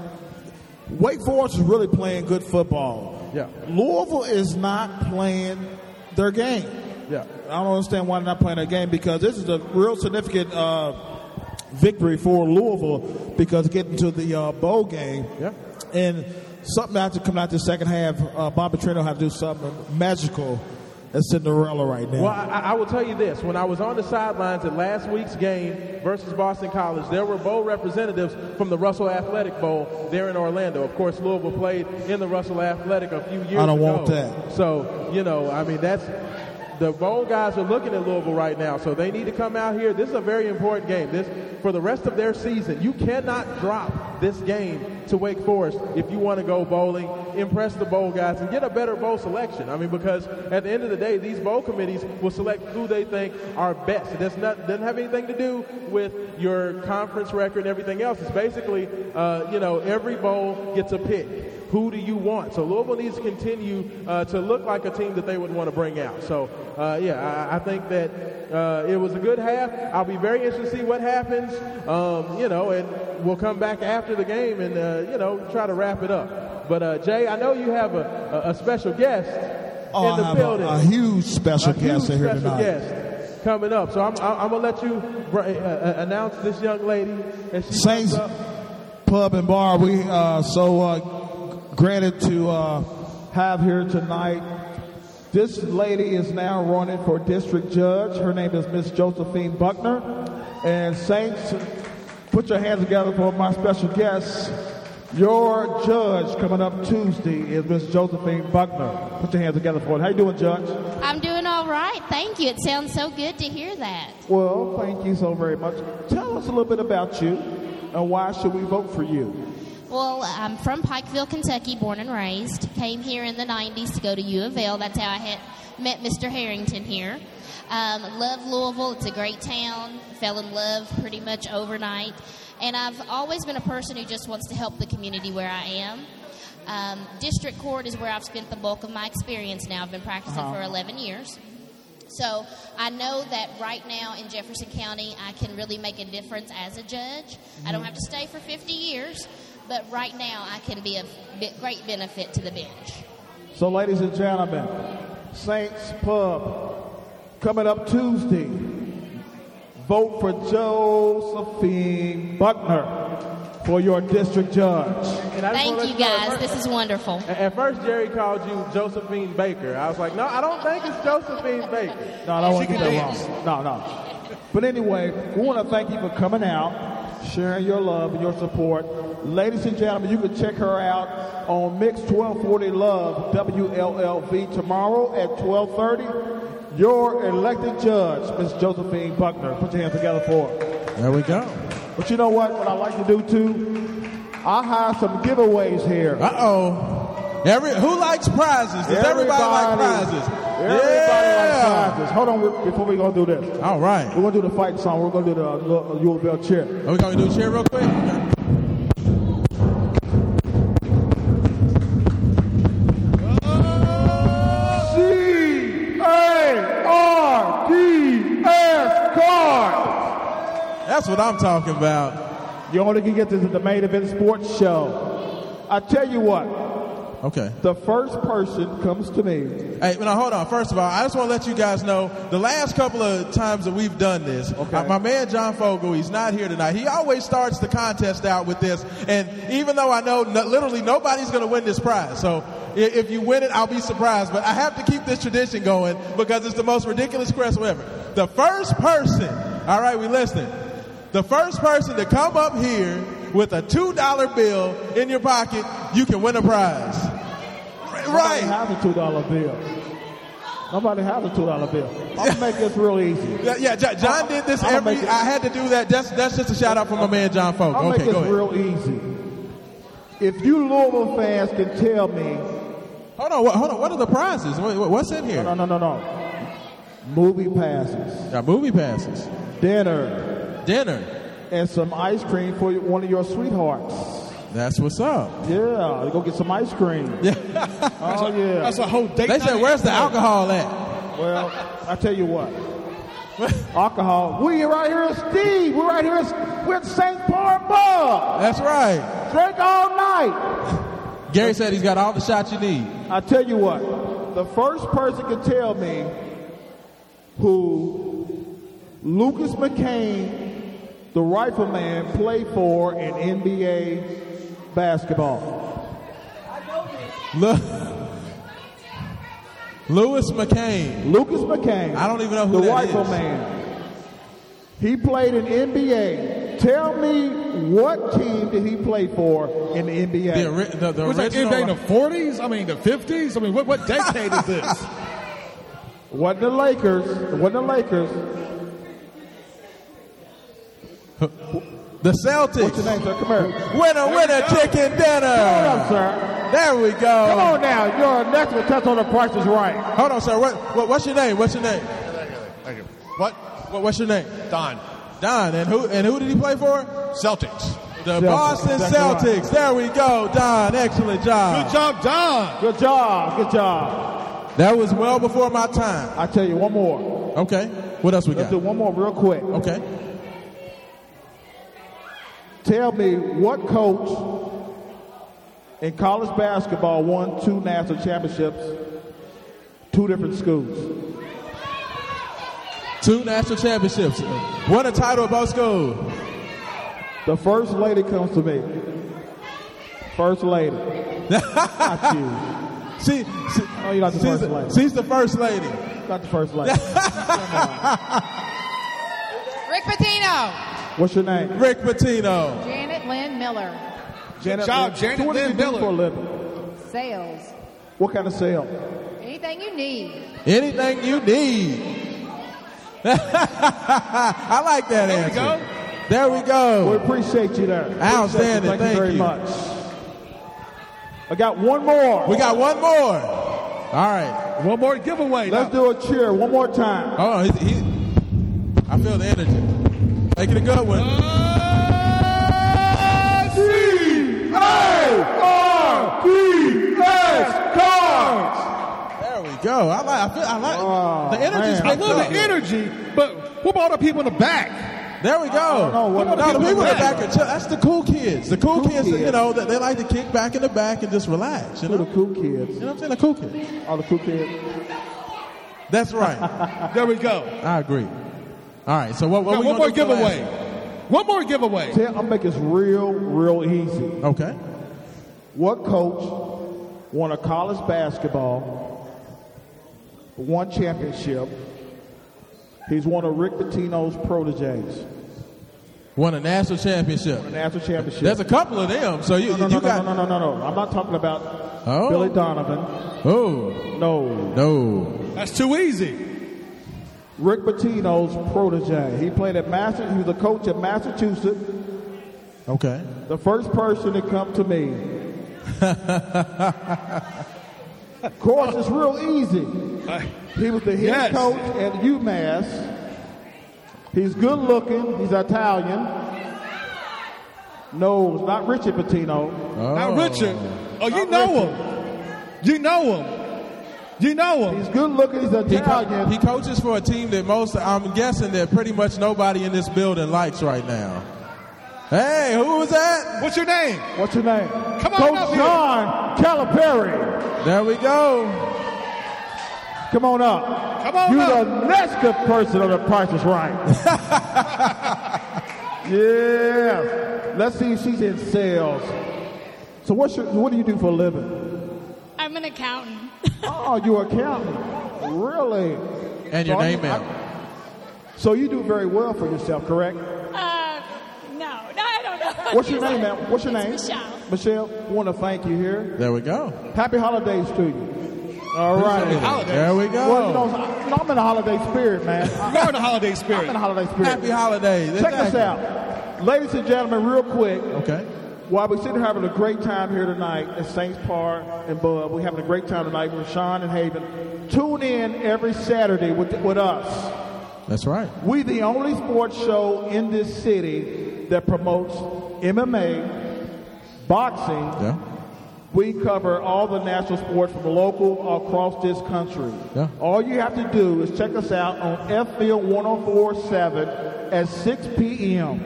C: Wake Forest is really playing good football.
D: Yeah.
C: Louisville is not playing their game.
D: Yeah.
C: I don't understand why they're not playing their game because this is a real significant uh, victory for Louisville because getting to the uh, bowl game.
D: Yeah.
C: And something has to come out the second half. Uh, Bobby Petrino have to do something magical at Cinderella right now.
D: Well, I, I will tell you this. When I was on the sidelines at last week's game versus Boston College, there were bowl representatives from the Russell Athletic Bowl there in Orlando. Of course, Louisville played in the Russell Athletic a few years ago.
C: I don't want that.
D: So, you know, I mean, that's the bowl guys are looking at Louisville right now, so they need to come out here. This is a very important game. This for the rest of their season. You cannot drop this game to Wake Forest if you want to go bowling, impress the bowl guys, and get a better bowl selection. I mean, because at the end of the day, these bowl committees will select who they think are best. It does not doesn't have anything to do with your conference record and everything else. It's basically, uh, you know, every bowl gets a pick. Who do you want? So Louisville needs to continue uh, to look like a team that they would want to bring out. So uh, yeah, I, I think that uh, it was a good half. I'll be very interested to see what happens. Um, you know, and we'll come back after the game and uh, you know try to wrap it up. But uh, Jay, I know you have a, a, a special guest
C: Oh,
D: in the
C: I have
D: building.
C: a, a huge special guest
D: huge
C: here
D: special
C: tonight.
D: guest coming up. So I'm, I'm gonna let you uh, uh, announce this young lady as she
C: Saints. Pub and Bar. We uh, so uh, granted to uh, have here tonight. This lady is now running for district judge. Her name is Miss Josephine Buckner. And Saints, put your hands together for my special guest. Your judge coming up Tuesday is Miss Josephine Buckner. Put your hands together for it. How you doing, Judge?
I: I'm doing all right. Thank you. It sounds so good to hear that.
C: Well, thank you so very much. Tell us a little bit about you and why should we vote for you?
I: Well, I'm from Pikeville, Kentucky, born and raised. Came here in the 90s to go to U of L. That's how I had met Mr. Harrington here. Um, love Louisville. It's a great town. Fell in love pretty much overnight. And I've always been a person who just wants to help the community where I am. Um, District Court is where I've spent the bulk of my experience now. I've been practicing
C: Uh-huh.
I: for 11 years. So I know that right now in Jefferson County, I can really make a difference as a judge. I don't have to stay for 50 years, but right now I can be a great benefit to the bench.
C: So, ladies and gentlemen, Saints Pub coming up Tuesday. Vote for Josephine Buckner for your district judge.
D: And I just
I: Thank you
D: let know, at
I: guys.
D: first-
I: This is wonderful.
D: At at first, Jerry called you Josephine Baker. I was like, no, I don't think it's Josephine Baker.
C: No, I don't want to get that
E: dance.
C: wrong. No, no. But anyway, we want to thank you for coming out, sharing your love and your support. Ladies and gentlemen, you can check her out on Mix 1240 Love WLLV tomorrow at 1230. Your elected judge, Miss Josephine Buckner. Put your hands together for her.
D: There we go.
C: But you know what? What I like to do too, I have some giveaways here.
D: Uh oh. Every who likes prizes? Does everybody, like prizes?
C: Everybody
D: yeah.
C: likes prizes. Hold on, before we gonna do this,
D: All right.
C: we're gonna do the fight song. We're gonna do the uh, little Louisville cheer.
D: Are we gonna do a cheer real quick? That's what I'm talking about.
C: You only can get this at the main event sports show. I tell you what,
D: Okay.
C: the first person comes to me.
D: Hey, now hold on. First of all, I just want to let you guys know the last couple of times that we've done this,
C: Okay.
D: uh, my man John Fogel, he's not here tonight. He always starts the contest out with this, and even though I know no, literally nobody's going to win this prize, so if you win it, I'll be surprised. But I have to keep this tradition going because it's the most ridiculous question ever. The first person, all right, we listening. The first person to come up here with a two dollar bill in your pocket, you can win a prize.
C: Nobody
D: Right.
C: has a two dollar bill. Nobody has a two dollar bill. I'm gonna make this real easy.
D: Yeah, yeah. Jo- John did this
C: I'ma
D: every. I had to do that. That's that's just a shout out for my man John Folk.
C: I'll
D: Okay,
C: make this real easy. If you Louisville fans can tell me,
D: Hold on, what, hold on. What are the prizes? What, what- what's in here?
C: no, no, no, no, movie passes,
D: Got movie passes,
C: dinner,
D: dinner.
C: and some ice cream for one of your sweethearts.
D: That's what's up.
C: Yeah, go get some ice cream. Yeah. oh yeah.
E: That's a whole date.
D: They said, "Where's the alcohol at?"
C: Well, I tell you what. Alcohol. We right here at Steve. We're right here at, we're at St. Paul Bar.
D: That's right.
C: Drink all night.
D: Gary said he's got all the shots you need.
C: I tell you what. The first person can tell me who Lucas McCain, the rifleman, played for in NBA basketball.
D: Look, Lewis McCain.
C: Lucas McCain.
D: I don't even know who
C: the
D: that is.
C: rifleman. He played in NBA. Tell me what team did he play for in the NBA?
D: The, ori- the, the
E: Was that
D: original.
E: NBA in the 40s? I mean, the 50s? I mean, what, what decade is this?
C: wasn't the Lakers. It wasn't the Lakers.
D: The Celtics.
C: What's your name, sir? Come here.
D: Winner, winner, chicken dinner.
C: Come on,
D: dinner.
C: sir.
D: There we go.
C: Come on now. You're next to test on the price is right.
D: Hold on, sir. What, what, what's your name? What's your name?
J: Thank you. What?
D: What, what's your name?
J: Don.
D: Don. And who and who did he play for?
J: Celtics.
D: The
C: Celtics,
D: Boston
C: exactly
D: Celtics. There we go, Don. Excellent job.
E: Good job, Don.
C: Good job. Good job.
D: That was well before my time.
C: I tell you one more.
D: Okay. What else we
C: Let's
D: got?
C: do one more real quick.
D: Okay.
C: Tell me what coach in college basketball won two national championships, two different schools.
D: Two national championships. Won a title at both schools.
C: The first lady comes to me. First lady. Not you.
D: She, she,
C: Oh, you're not the
D: she's,
C: first lady.
D: she's the first lady.
C: Not the first lady.
K: Rick Pitino.
C: What's your name?
D: Rick Pitino.
K: Janet Lynn Miller.
C: Janet
E: job,
C: Lynn.
E: Janet
C: So what do you
E: Lynn
C: do
E: Miller.
C: for a living?
K: Sales.
C: What kind of sale?
K: Anything you need.
D: Anything you need. I like that answer.
E: There we
D: answer.
E: go.
D: There we go.
C: We appreciate you there. Appreciate you.
D: Outstanding.
C: Thank,
D: Thank
C: you very
D: you.
C: much. I got one more.
D: We got one more. All right.
E: One more giveaway.
C: Let's do a cheer one more time.
D: Hold on. He, he, I feel the energy. Make it a good one. There we go. I like. I feel. I like.
C: Oh,
D: the energy's
C: man.
E: I love
D: up.
E: the energy, but what about the people in the back?
D: There we go.
C: know what
D: no,
C: the people
D: in the back are chill. That's the cool kids. The cool,
C: Cool
D: kids, you know, that they like to kick back in the back and just relax. You know,
C: the cool kids.
D: you know what I'm saying? The cool kids.
C: All the cool kids.
D: That's right.
E: There we go.
D: I agree. All right. So what? what
E: Got
D: we
E: one more
D: do for the last
E: giveaway.
D: one?
E: One more giveaway.
C: Tell, I'm gonna make this real, real easy.
D: Okay.
C: What coach won a college basketball, won championship? He's one of Rick Pitino's proteges.
D: Won a national championship.
C: Won a national championship.
D: There's a couple of them, so you,
C: no, no,
D: you
C: no,
D: got.
C: no, no, no, no, no. I'm not talking about
D: Oh.
C: Billy Donovan.
D: Oh.
C: No.
D: No.
E: That's too easy.
C: Rick Pitino's protege. He played at Master. He was a coach at Massachusetts.
D: Okay.
C: The first person to come to me. of course, it's real easy. He was the head
E: Yes.
C: coach at UMass. He's good looking. He's Italian. No, it's not Richard Pitino. Oh.
E: Not Richard. Oh, you know him. You know him. You know him.
C: He's good looking. He's
D: He, co-
C: Italian.
D: he coaches for a team that most, I'm guessing that pretty much nobody in this building likes right now. Hey, who was that?
E: What's your name?
C: What's your name?
E: Come on
C: Coach
E: up here.
C: John Calipari.
D: There we go.
C: Come on up.
E: Come on
C: You're
E: up.
C: the next good person on the Price is Right. yeah. Let's see if she's in sales. So what's your, what do you do for a living?
L: I'm an accountant.
C: Oh, you're an accountant. Really?
D: And your
C: So I-
D: name, ma'am.
C: I- So you do very well for yourself, correct?
L: Uh, no, no, I don't know.
C: What's your name, ma'am? What's your name?
L: It's Michelle.
C: Michelle, want to thank you here.
D: There we go.
C: Happy holidays to you. All right.
D: There we go.
C: Well, you know, I- I'm in the holiday spirit, man.
E: You're in the holiday spirit.
C: I'm in
E: spirit.
C: the holiday spirit.
D: Happy holidays.
C: Check this out. Ladies and gentlemen, real quick,
D: Okay.
C: While we're sitting having a great time here tonight at Saints Park and Bud, we're having a great time tonight with Sean and Haven. Tune in every Saturday with, with us.
D: That's right.
C: We the only sports show in this city that promotes MMA, boxing.
D: Yeah.
C: We cover all the national sports from the local across this country.
D: Yeah.
C: All you have to do is check us out on FField 1047 at 6 p.m.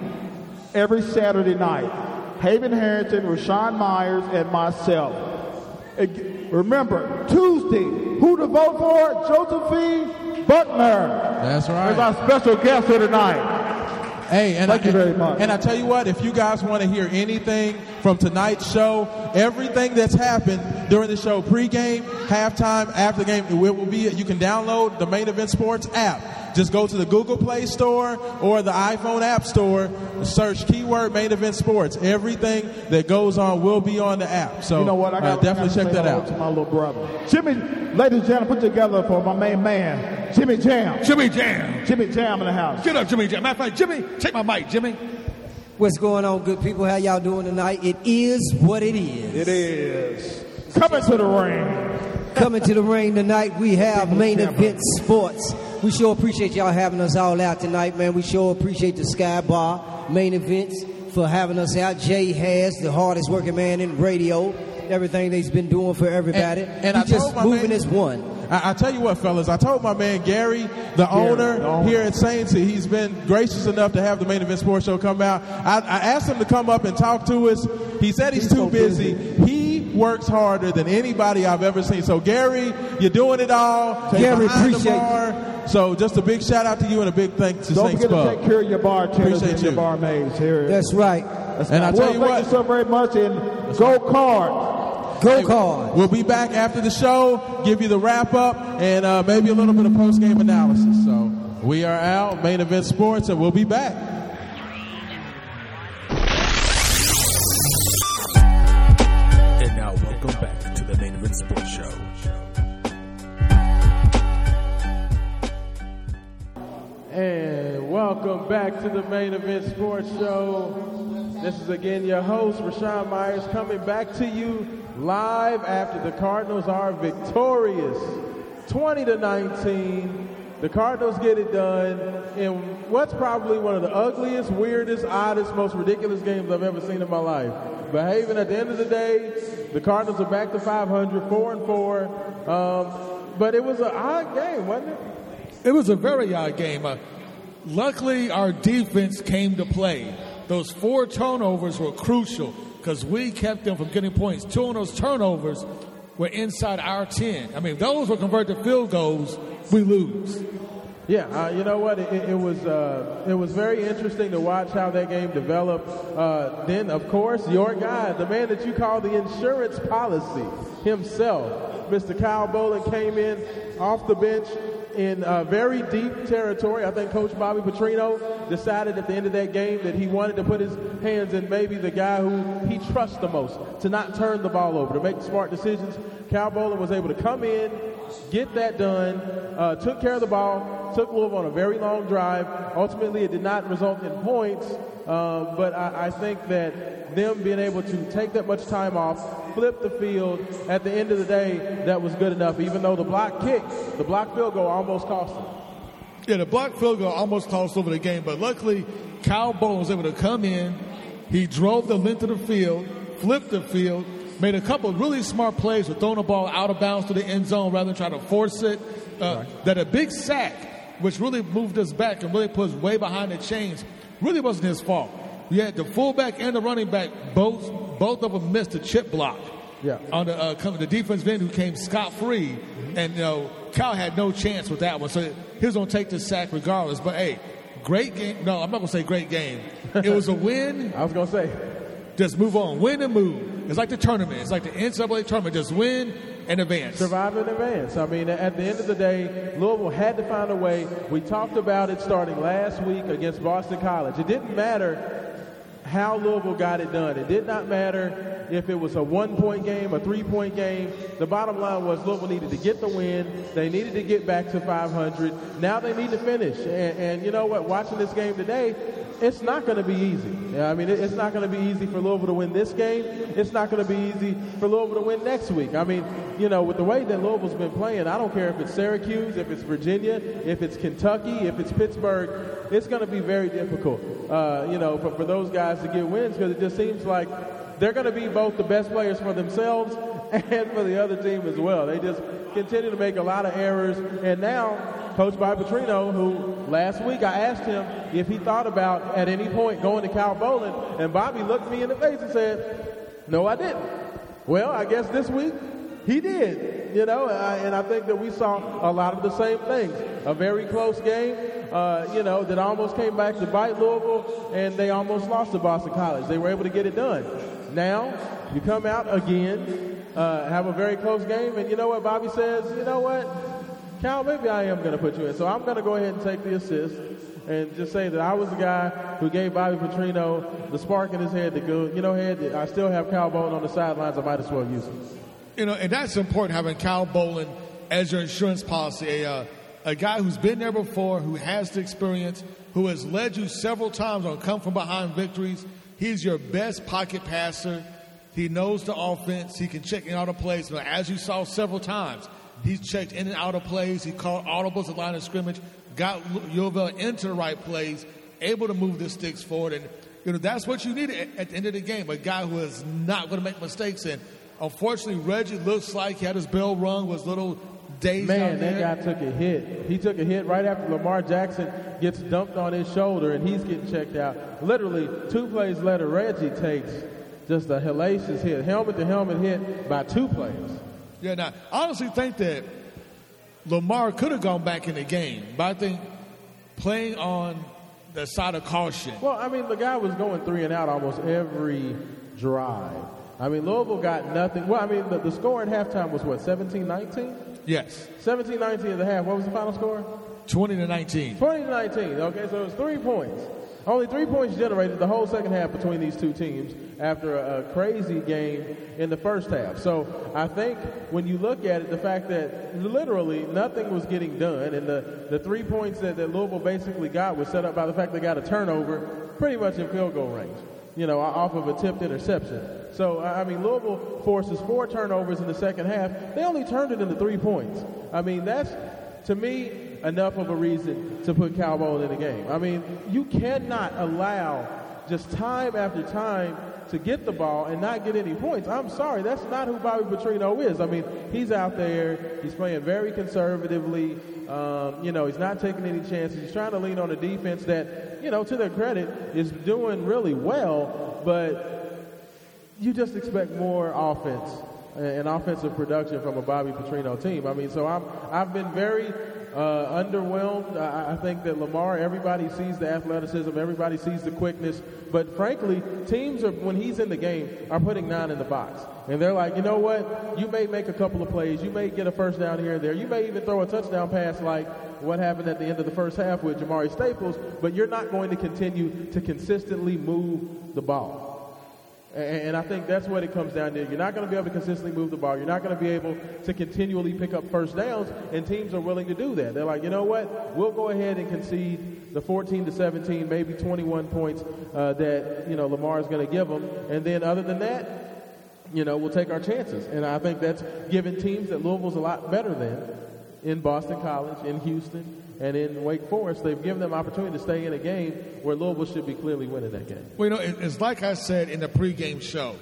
C: every Saturday night. Haven Harrington, Raashaan Myers, and myself. Remember, Tuesday, who to vote for? Josephine Buckner
D: That's
C: is
D: right.
C: our special guest here tonight.
D: Hey, and
C: Thank
D: I,
C: you very much.
D: And I tell you what, if you guys want to hear anything from tonight's show, everything that's happened during the show, pregame, halftime, after the game, it will be. You can download the Main Event Sports app. Just go to the Google Play Store or the iPhone App Store. Search keyword Main Event Sports. Everything that goes on will be on the app. So
C: You know what? I
D: uh,
C: got
D: definitely check that out.
C: To my little brother, Jimmy. Ladies and gentlemen, put together for my main man, Jimmy Jam.
E: Jimmy Jam.
C: Jimmy Jam in the house.
E: Get up, Jimmy Jam. Matter of fact, Jimmy, take my mic, Jimmy.
M: What's going on, good people? How y'all doing tonight? It is what it is.
C: It is coming to the ring.
M: Coming to the ring tonight, we have main event sports. We sure appreciate y'all having us all out tonight, man. We sure appreciate the Sky Bar main events for having us out. Jay has the hardest working man in radio. Everything that he's been doing for everybody.
D: And- and
M: he
D: I
M: just moving
D: man-
M: as one.
D: I, I tell you what, fellas, I told my man Gary, the owner
C: the owner.
D: here at Saints, he's been gracious enough to have the main event sports show come out. I, I asked him to come up and talk to us. He said he's,
C: He's
D: too
C: so
D: busy.
C: busy.
D: He works harder than anybody I've ever seen. So Gary, you're doing it all.
M: Gary, appreciate you.
D: So just a big shout out to you and a big thanks to
C: Don't
D: Saints
C: forget to take care of your bartenders
D: Appreciate
C: and your barmaids here.
M: That's right.
D: And I
C: well,
D: tell you
C: thank
D: what,
C: you so very much, and go card.
M: Go card.
D: We'll be back after the show, give you the wrap up, and uh, maybe a little bit of post game analysis. So we are out, main event sports, and we'll be back.
N: Welcome back to the Main Event Sports Show.
D: And welcome back to the main event sports show. This is again your host, Raashaan Myers, coming back to you live after the Cardinals are victorious 20 to 19. The Cardinals get it done in what's probably one of the ugliest, weirdest, oddest, most ridiculous games I've ever seen in my life. Behaving at the end of the day, the Cardinals are back to 500, 4 and 4. Um, but it was an odd game, wasn't it?
E: It was a very odd game. Uh, luckily, our defense came to play. Those four turnovers were crucial because we kept them from getting points. Two of those turnovers were inside our 10. I mean, those were converted to field goals, we lose.
D: Yeah, uh, you know what? It, it was uh, it was very interesting to watch how that game developed. Uh, then, of course, your guy, the man that you call the insurance policy himself, Mr. Kyle Bolin, came in off the bench in uh, very deep territory. I think Coach Bobby Petrino decided at the end of that game that he wanted to put his hands in maybe the guy who he trusts the most to not turn the ball over, to make smart decisions. Kyle Bolin was able to come in, get that done, uh, took care of the ball, took Louisville on a very long drive. Ultimately, it did not result in points, uh, but I, I think that them being able to take that much time off, flip the field, at the end of the day, that was good enough, even though the block kick, the block field goal almost cost them.
E: Yeah, the block field goal almost tossed over the game, but luckily, Kyle Bolin was able to come in. He drove the length of the field, flipped the field, made a couple of really smart plays with throwing the ball out of bounds to the end zone rather than trying to force it. Uh, That a big sack, which really moved us back and really put us way behind the chains, really wasn't his fault. You had the fullback and the running back both both of them missed a chip block.
D: Yeah.
E: On the uh, come- the defense end who came scot free, and you know Kyle had no chance with that one, so he was gonna take the sack regardless. But hey, great game. No, I'm not gonna say great game. It was a win.
D: I was gonna say,
E: just move on, win and move. It's like the tournament. It's like the NCAA tournament. Just win and advance.
D: Survive in advance. I mean, at the end of the day, Louisville had to find a way. We talked about it starting last week against Boston College. It didn't matter how Louisville got it done. It did not matter if it was a one point game, a three point game. The bottom line was Louisville needed to get the win. They needed to get back to 500. Now they need to finish. And, and you know what? Watching this game today, it's not going to be easy. Yeah, I mean, it's not going to be easy for Louisville to win this game. It's not going to be easy for Louisville to win next week. I mean, you know, with the way that Louisville's been playing, I don't care if it's Syracuse, if it's Virginia, if it's Kentucky, if it's Pittsburgh, it's going to be very difficult, uh, you know, for, for those guys to get wins because it just seems like they're going to be both the best players for themselves and for the other team as well. They just continue to make a lot of errors. And now, coached by Petrino, who last week I asked him if he thought about at any point going to Cal Bolin, and Bobby looked me in the face and said, No, I didn't. Well, I guess this week he did, you know, and I think that we saw a lot of the same things. A very close game, uh, you know, that almost came back to bite Louisville, and they almost lost to Boston College. They were able to get it done. Now, you come out again, uh, have a very close game, and you know what Bobby says? You know what? Cal, maybe I am going to put you in. So I'm going to go ahead and take the assist and just say that I was the guy who gave Bobby Petrino the spark in his head to go, you know, head, I still have Cal Bolin on the sidelines. I might as well use him.
E: You know, and that's important having Kyle Bolin as your insurance policy, a, uh, a guy who's been there before, who has the experience, who has led you several times on come from behind victories. He's your best pocket passer. He knows the offense. He can check in out of plays. But as you saw several times, he's checked in and out of plays. He called audibles at line of scrimmage, got U of L into the right plays, able to move the sticks forward. And, you know, that's what you need at, at the end of the game. A guy who is not going to make mistakes. And unfortunately, Reggie looks like he had his bell rung, was a little dazed
D: Man, that guy took a hit. He took a hit right after Lamar Jackson gets dumped on his shoulder and he's getting checked out. Literally, two plays later, Reggie takes just a hellacious hit, helmet to helmet hit by two players.
E: Yeah, now, I honestly think that Lamar could have gone back in the game, but I think playing on the side of caution.
D: Well, I mean, the guy was going three and out almost every drive. I mean, Louisville got nothing. Well, I mean, the, the score at halftime was what, 17 19?
E: Yes.
D: 17 19 at the half. What was the final score?
E: 20 to 19.
D: 20 to 19. Okay, so it was three points. Only three points generated the whole second half between these two teams after a, crazy game in the first half. So I think when you look at it, the fact that literally nothing was getting done and the, the three points that, that Louisville basically got was set up by the fact they got a turnover pretty much in field goal range, you know, off of a tipped interception. So, I mean, Louisville forces four turnovers in the second half. They only turned it into three points. I mean, that's, to me, enough of a reason to put Bolin in the game. I mean, you cannot allow just time after time to get the ball and not get any points. I'm sorry, that's not who Bobby Petrino is. I mean, he's out there, he's playing very conservatively. Um, you know, he's not taking any chances. He's trying to lean on a defense that, you know, to their credit, is doing really well, but you just expect more offense and offensive production from a Bobby Petrino team. I mean, so I'm, I've been very Uh, underwhelmed. I, I think that Lamar. Everybody sees the athleticism. Everybody sees the quickness. But frankly, teams are when he's in the game are putting nine in the box, and they're like, you know what? You may make a couple of plays. You may get a first down here and there. You may even throw a touchdown pass like what happened at the end of the first half with Jamari Staples. But you're not going to continue to consistently move the ball. And, I think that's what it comes down to. You're not going to be able to consistently move the ball. You're not going to be able to continually pick up first downs, and teams are willing to do that. They're like, you know what? We'll go ahead and concede the 14 to 17, maybe 21 points uh, that you know Lamar is going to give them, and then other than that, you know, we'll take our chances. And I think that's given teams that Louisville's a lot better than in Boston College, in Houston, and in Wake Forest. They've given them opportunity to stay in a game where Louisville should be clearly winning that game.
E: Well, you know, it- it's like I said in the pregame show.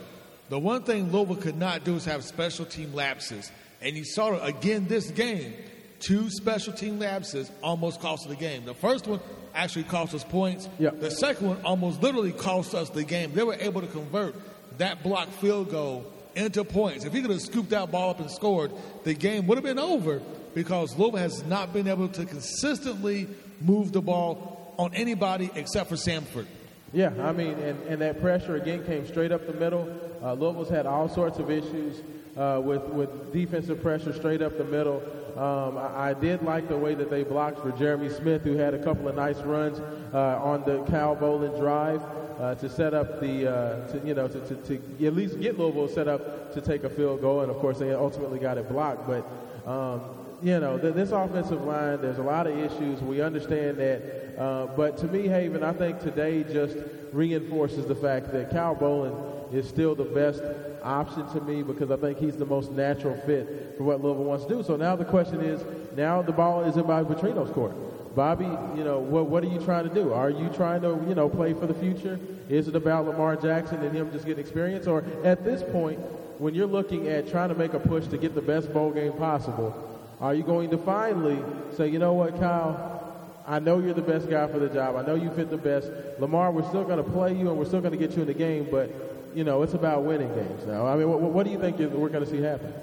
E: The one thing Louisville could not do is have special team lapses. And you saw it again this game. Two special team lapses almost cost the game. The first one actually cost us points. The second one almost literally cost us the game. They were able to convert that block field goal into points. If he could have scooped that ball up and scored, the game would have been over because Louisville has not been able to consistently move the ball on anybody except for Samford.
D: Yeah, I mean, and, and that pressure again came straight up the middle. Uh, Louisville's had all sorts of issues uh, with with defensive pressure straight up the middle. Um, I, I did like the way that they blocked for Jeremy Smith, who had a couple of nice runs uh, on the Cal Bolin drive uh, to set up the uh, to you know to, to, to at least get Louisville set up to take a field goal, and of course they ultimately got it blocked. But um, you know, th- this offensive line, there's a lot of issues. We understand that. Uh, but to me, Haven, I think today just reinforces the fact that Cal Bolin is still the best option to me because I think he's the most natural fit for what Louisville wants to do. So now the question is, now the ball is in Bobby Petrino's court. Bobby, you know, what, what are you trying to do? Are you trying to, you know, play for the future? Is it about Lamar Jackson and him just getting experience? Or at this point, when you're looking at trying to make a push to get the best bowl game possible, are you going to finally say, you know what, Kyle, I know you're the best guy for the job. I know you fit the best. Lamar, we're still going to play you and we're still going to get you in the game, but, you know, it's about winning games now. I mean, what, what do you think we're going to see happen?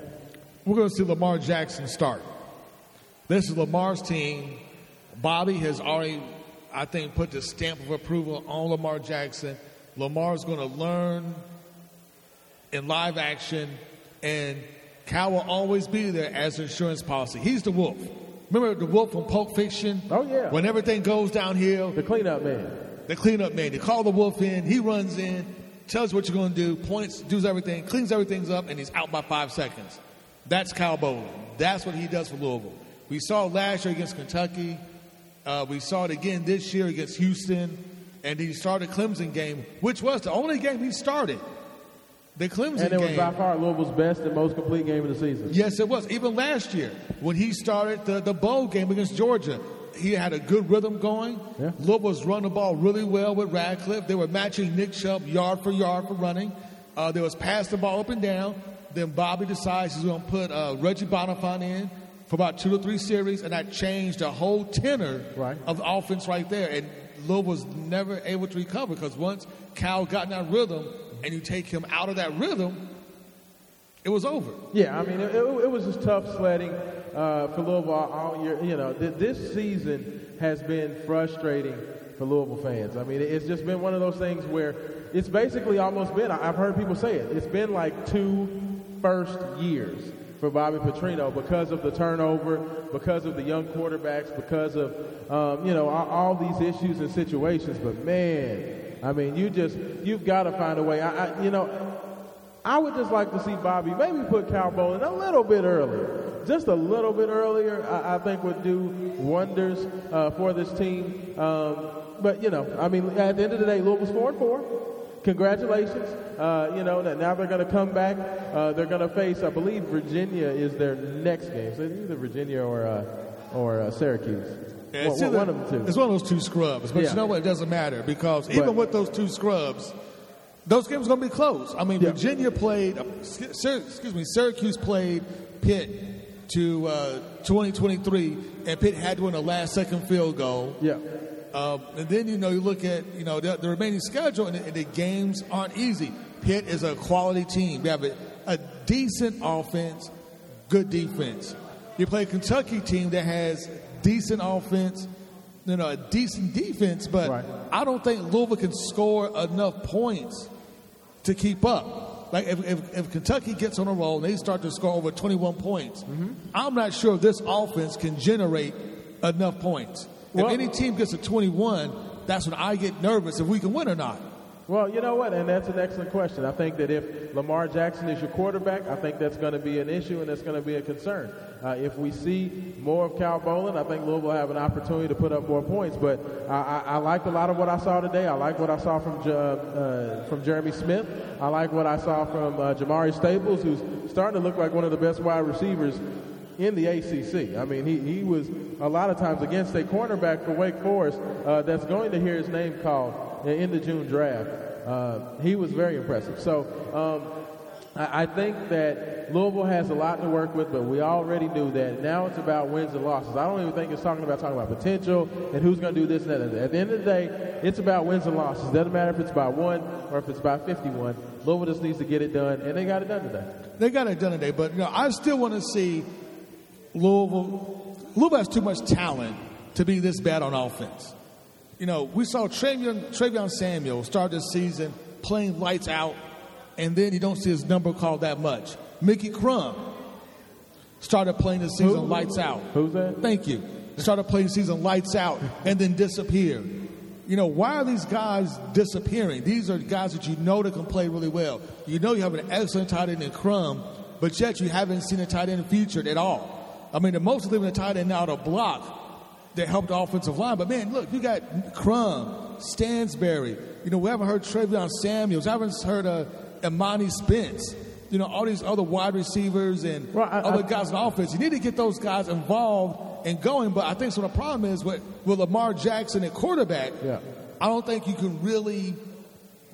E: We're going to see Lamar Jackson start. This is Lamar's team. Bobby has already, I think, put the stamp of approval on Lamar Jackson. Lamar's going to learn in live action, and Cal will always be there as an insurance policy. He's the wolf. Remember the wolf from Pulp Fiction?
D: Oh, yeah.
E: When everything goes downhill.
D: The cleanup man.
E: The cleanup man. They call the wolf in, he runs in, tells you what you're going to do, points, does everything, cleans everything up, and he's out by five seconds. That's Kyle Bolin. That's what he does for Louisville. We saw it last year against Kentucky. Uh, we saw it again this year against Houston. And he started Clemson game, which was the only game he started. The Clemson
D: And it was
E: game.
D: by far Louisville's best and most complete game of the season.
E: Yes, it was. Even last year, when he started the, the bowl game against Georgia, he had a good rhythm going. Yeah. Louisville was running the ball really well with Radcliff. They were matching Nick Chubb yard for yard for running. Uh, there was pass the ball up and down. Then Bobby decides he's going to put uh, Reggie Bonnafon in for about two to three series, and that changed the whole tenor of the offense right there. And Louisville was never able to recover because once Cal got in that rhythm and you take him out of that rhythm, it was over.
D: Yeah, I mean, it, it, was just tough sledding uh, for Louisville all, year. You know, th- this season has been frustrating for Louisville fans. I mean, it's just been one of those things where it's basically almost been, I've heard people say it, it's been like two first years for Bobby Petrino because of the turnover, because of the young quarterbacks, because of, um, you know, all, all these issues and situations. But man, I mean, you just, you've got to find a way. I, I, you know, I would just like to see Bobby maybe put Cal Bolin a little bit earlier. Just a little bit earlier, I, I think would do wonders uh, for this team. Um, but, you know, I mean, at the end of the day, Louisville's 4 and 4. Congratulations. Uh, you know, now they're going to come back. Uh, they're going to face, I believe, Virginia is their next game. So either Virginia or, uh, or uh, Syracuse.
E: Yeah, it's
D: one,
E: either-
D: one of two.
E: It's one of those two scrubs. But
D: Yeah.
E: you know what? It doesn't matter because even with those two scrubs, those games are going to be close. I mean, Virginia played, excuse me, Syracuse played Pitt to uh, 2023, and Pitt had to win a last second field goal.
D: Yeah.
E: Uh, and then, you know, you look at, you know, the, the remaining schedule, and the, and the games aren't easy. Pitt is a quality team. They have a, a decent offense, good defense. You play a Kentucky team that has decent offense, you know, a decent defense, but I don't think Louisville can score enough points to keep up. Like if, if, if Kentucky gets on a roll and they start to score over 21 points, mm-hmm. I'm not sure if this offense can generate enough points.
D: Well-
E: if any team gets to 21, that's when I get nervous if we can win or not.
D: Well, you know what, and that's an excellent question. I think that if Lamar Jackson is your quarterback, I think that's going to be an issue and that's going to be a concern. Uh, if we see more of Cal Bolin, I think Louisville will have an opportunity to put up more points. But I, I, I liked a lot of what I saw today. I like what I saw from J- uh, from Jeremy Smith. I like what I saw from uh, Jamari Staples, who's starting to look like one of the best wide receivers in the ACC. I mean, he, he was a lot of times against a cornerback for Wake Forest uh, that's going to hear his name called in the June draft. Uh, he was very impressive. So um, I, I think that Louisville has a lot to work with, but we already knew that. Now it's about wins and losses. I don't even think it's talking about talking about potential and who's going to do this and that. At the end of the day, it's about wins and losses. Doesn't matter if it's by one or if it's by 51. Louisville just needs to get it done, and they got it done today.
E: They got it done today, but you know, I still want to see Louisville. Louisville has too much talent to be this bad on offense. You know, we saw Traveon, Traveon Samuel start this season playing lights out, and then you don't see his number called that much. Micky Crum started playing the season
D: Who?
E: lights out.
D: Who's that?
E: Thank you. Started playing the season lights out and then disappeared. You know, why are these guys disappearing? These are guys that you know that can play really well. You know you have an excellent tight end in Crum, but yet you haven't seen a tight end featured at all. I mean, the most leaving a tight end out of block that helped the offensive line. But man, look, you got Crum, Stansberry. You know, we haven't heard Traveon Samuels. I haven't heard uh, Emonee Spence. You know, all these other wide receivers and other guys in offense. You need to get those guys involved and going. But I think so. The problem is with, with Lamar Jackson at quarterback.
D: Yeah.
E: I don't think you can really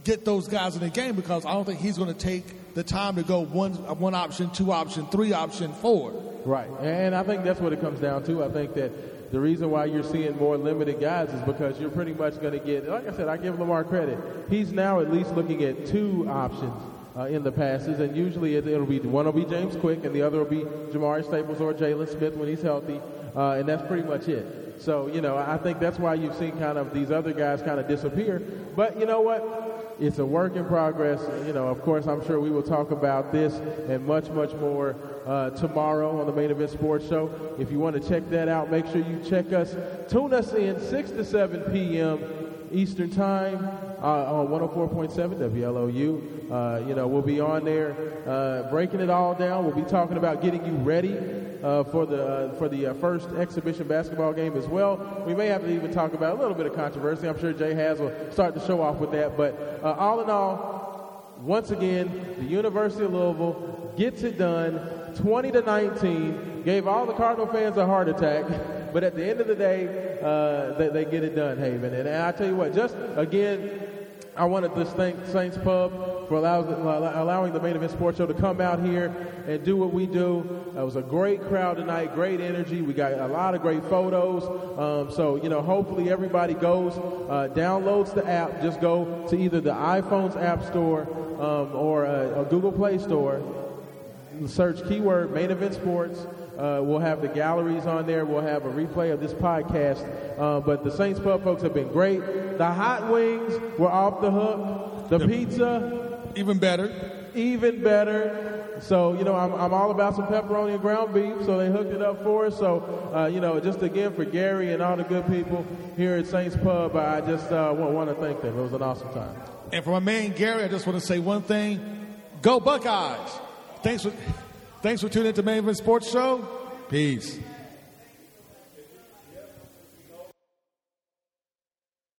E: get those guys in the game because I don't think he's going to take the time to go one one option, two option, three option, four.
D: Right, and I think that's what it comes down to. I think that the reason why you're seeing more limited guys is because you're pretty much going to get, like I said, I give Lamar credit. He's now at least looking at two options uh, in the passes, and usually it, it'll be one will be James Quick, and the other will be Jamari Staples or Jalen Smith when he's healthy, uh, and that's pretty much it. So you know, I think that's why you've seen kind of these other guys kind of disappear. But you know what? It's a work in progress. You know, of course, I'm sure we will talk about this and much, much more uh, tomorrow on the Main Event Sports Show. If you want to check that out, make sure you check us. Tune us in 6 to 7 p.m. Eastern Time on 104.7 WLOU. Uh, you know, we'll be on there uh, breaking it all down. We'll be talking about getting you ready uh, for the uh, for the uh, first exhibition basketball game as well. We may have to even talk about a little bit of controversy. I'm sure Jay Has will start to show off with that. But uh, all in all, once again, the University of Louisville gets it done, 20 to 19. Gave all the Cardinal fans a heart attack, but at the end of the day, uh, they, they get it done, Haven. And, I tell you what, just again, I want to thank Saints Pub for allow, allowing the Main Event Sports Show to come out here and do what we do. It was a great crowd tonight, great energy. We got a lot of great photos. Um, so, you know, hopefully everybody goes, uh, downloads the app. Just go to either the iPhone's App Store um, or a, a Google Play Store. Search keyword Main Event Sports. Uh, we'll have the galleries on there. We'll have a replay of this podcast. Uh, but the Saints Pub folks have been great. The hot wings were off the hook. The, pizza,
E: even better.
D: Even better. So, you know, I'm, I'm all about some pepperoni and ground beef, so they hooked it up for us. So, uh, you know, just again for Gary and all the good people here at Saints Pub, I just uh, want, want to thank them. It was an awesome time.
E: And for my man Gary, I just want to say one thing: Go Buckeyes! Thanks for thanks for tuning in to Main Event Sports Show. Peace.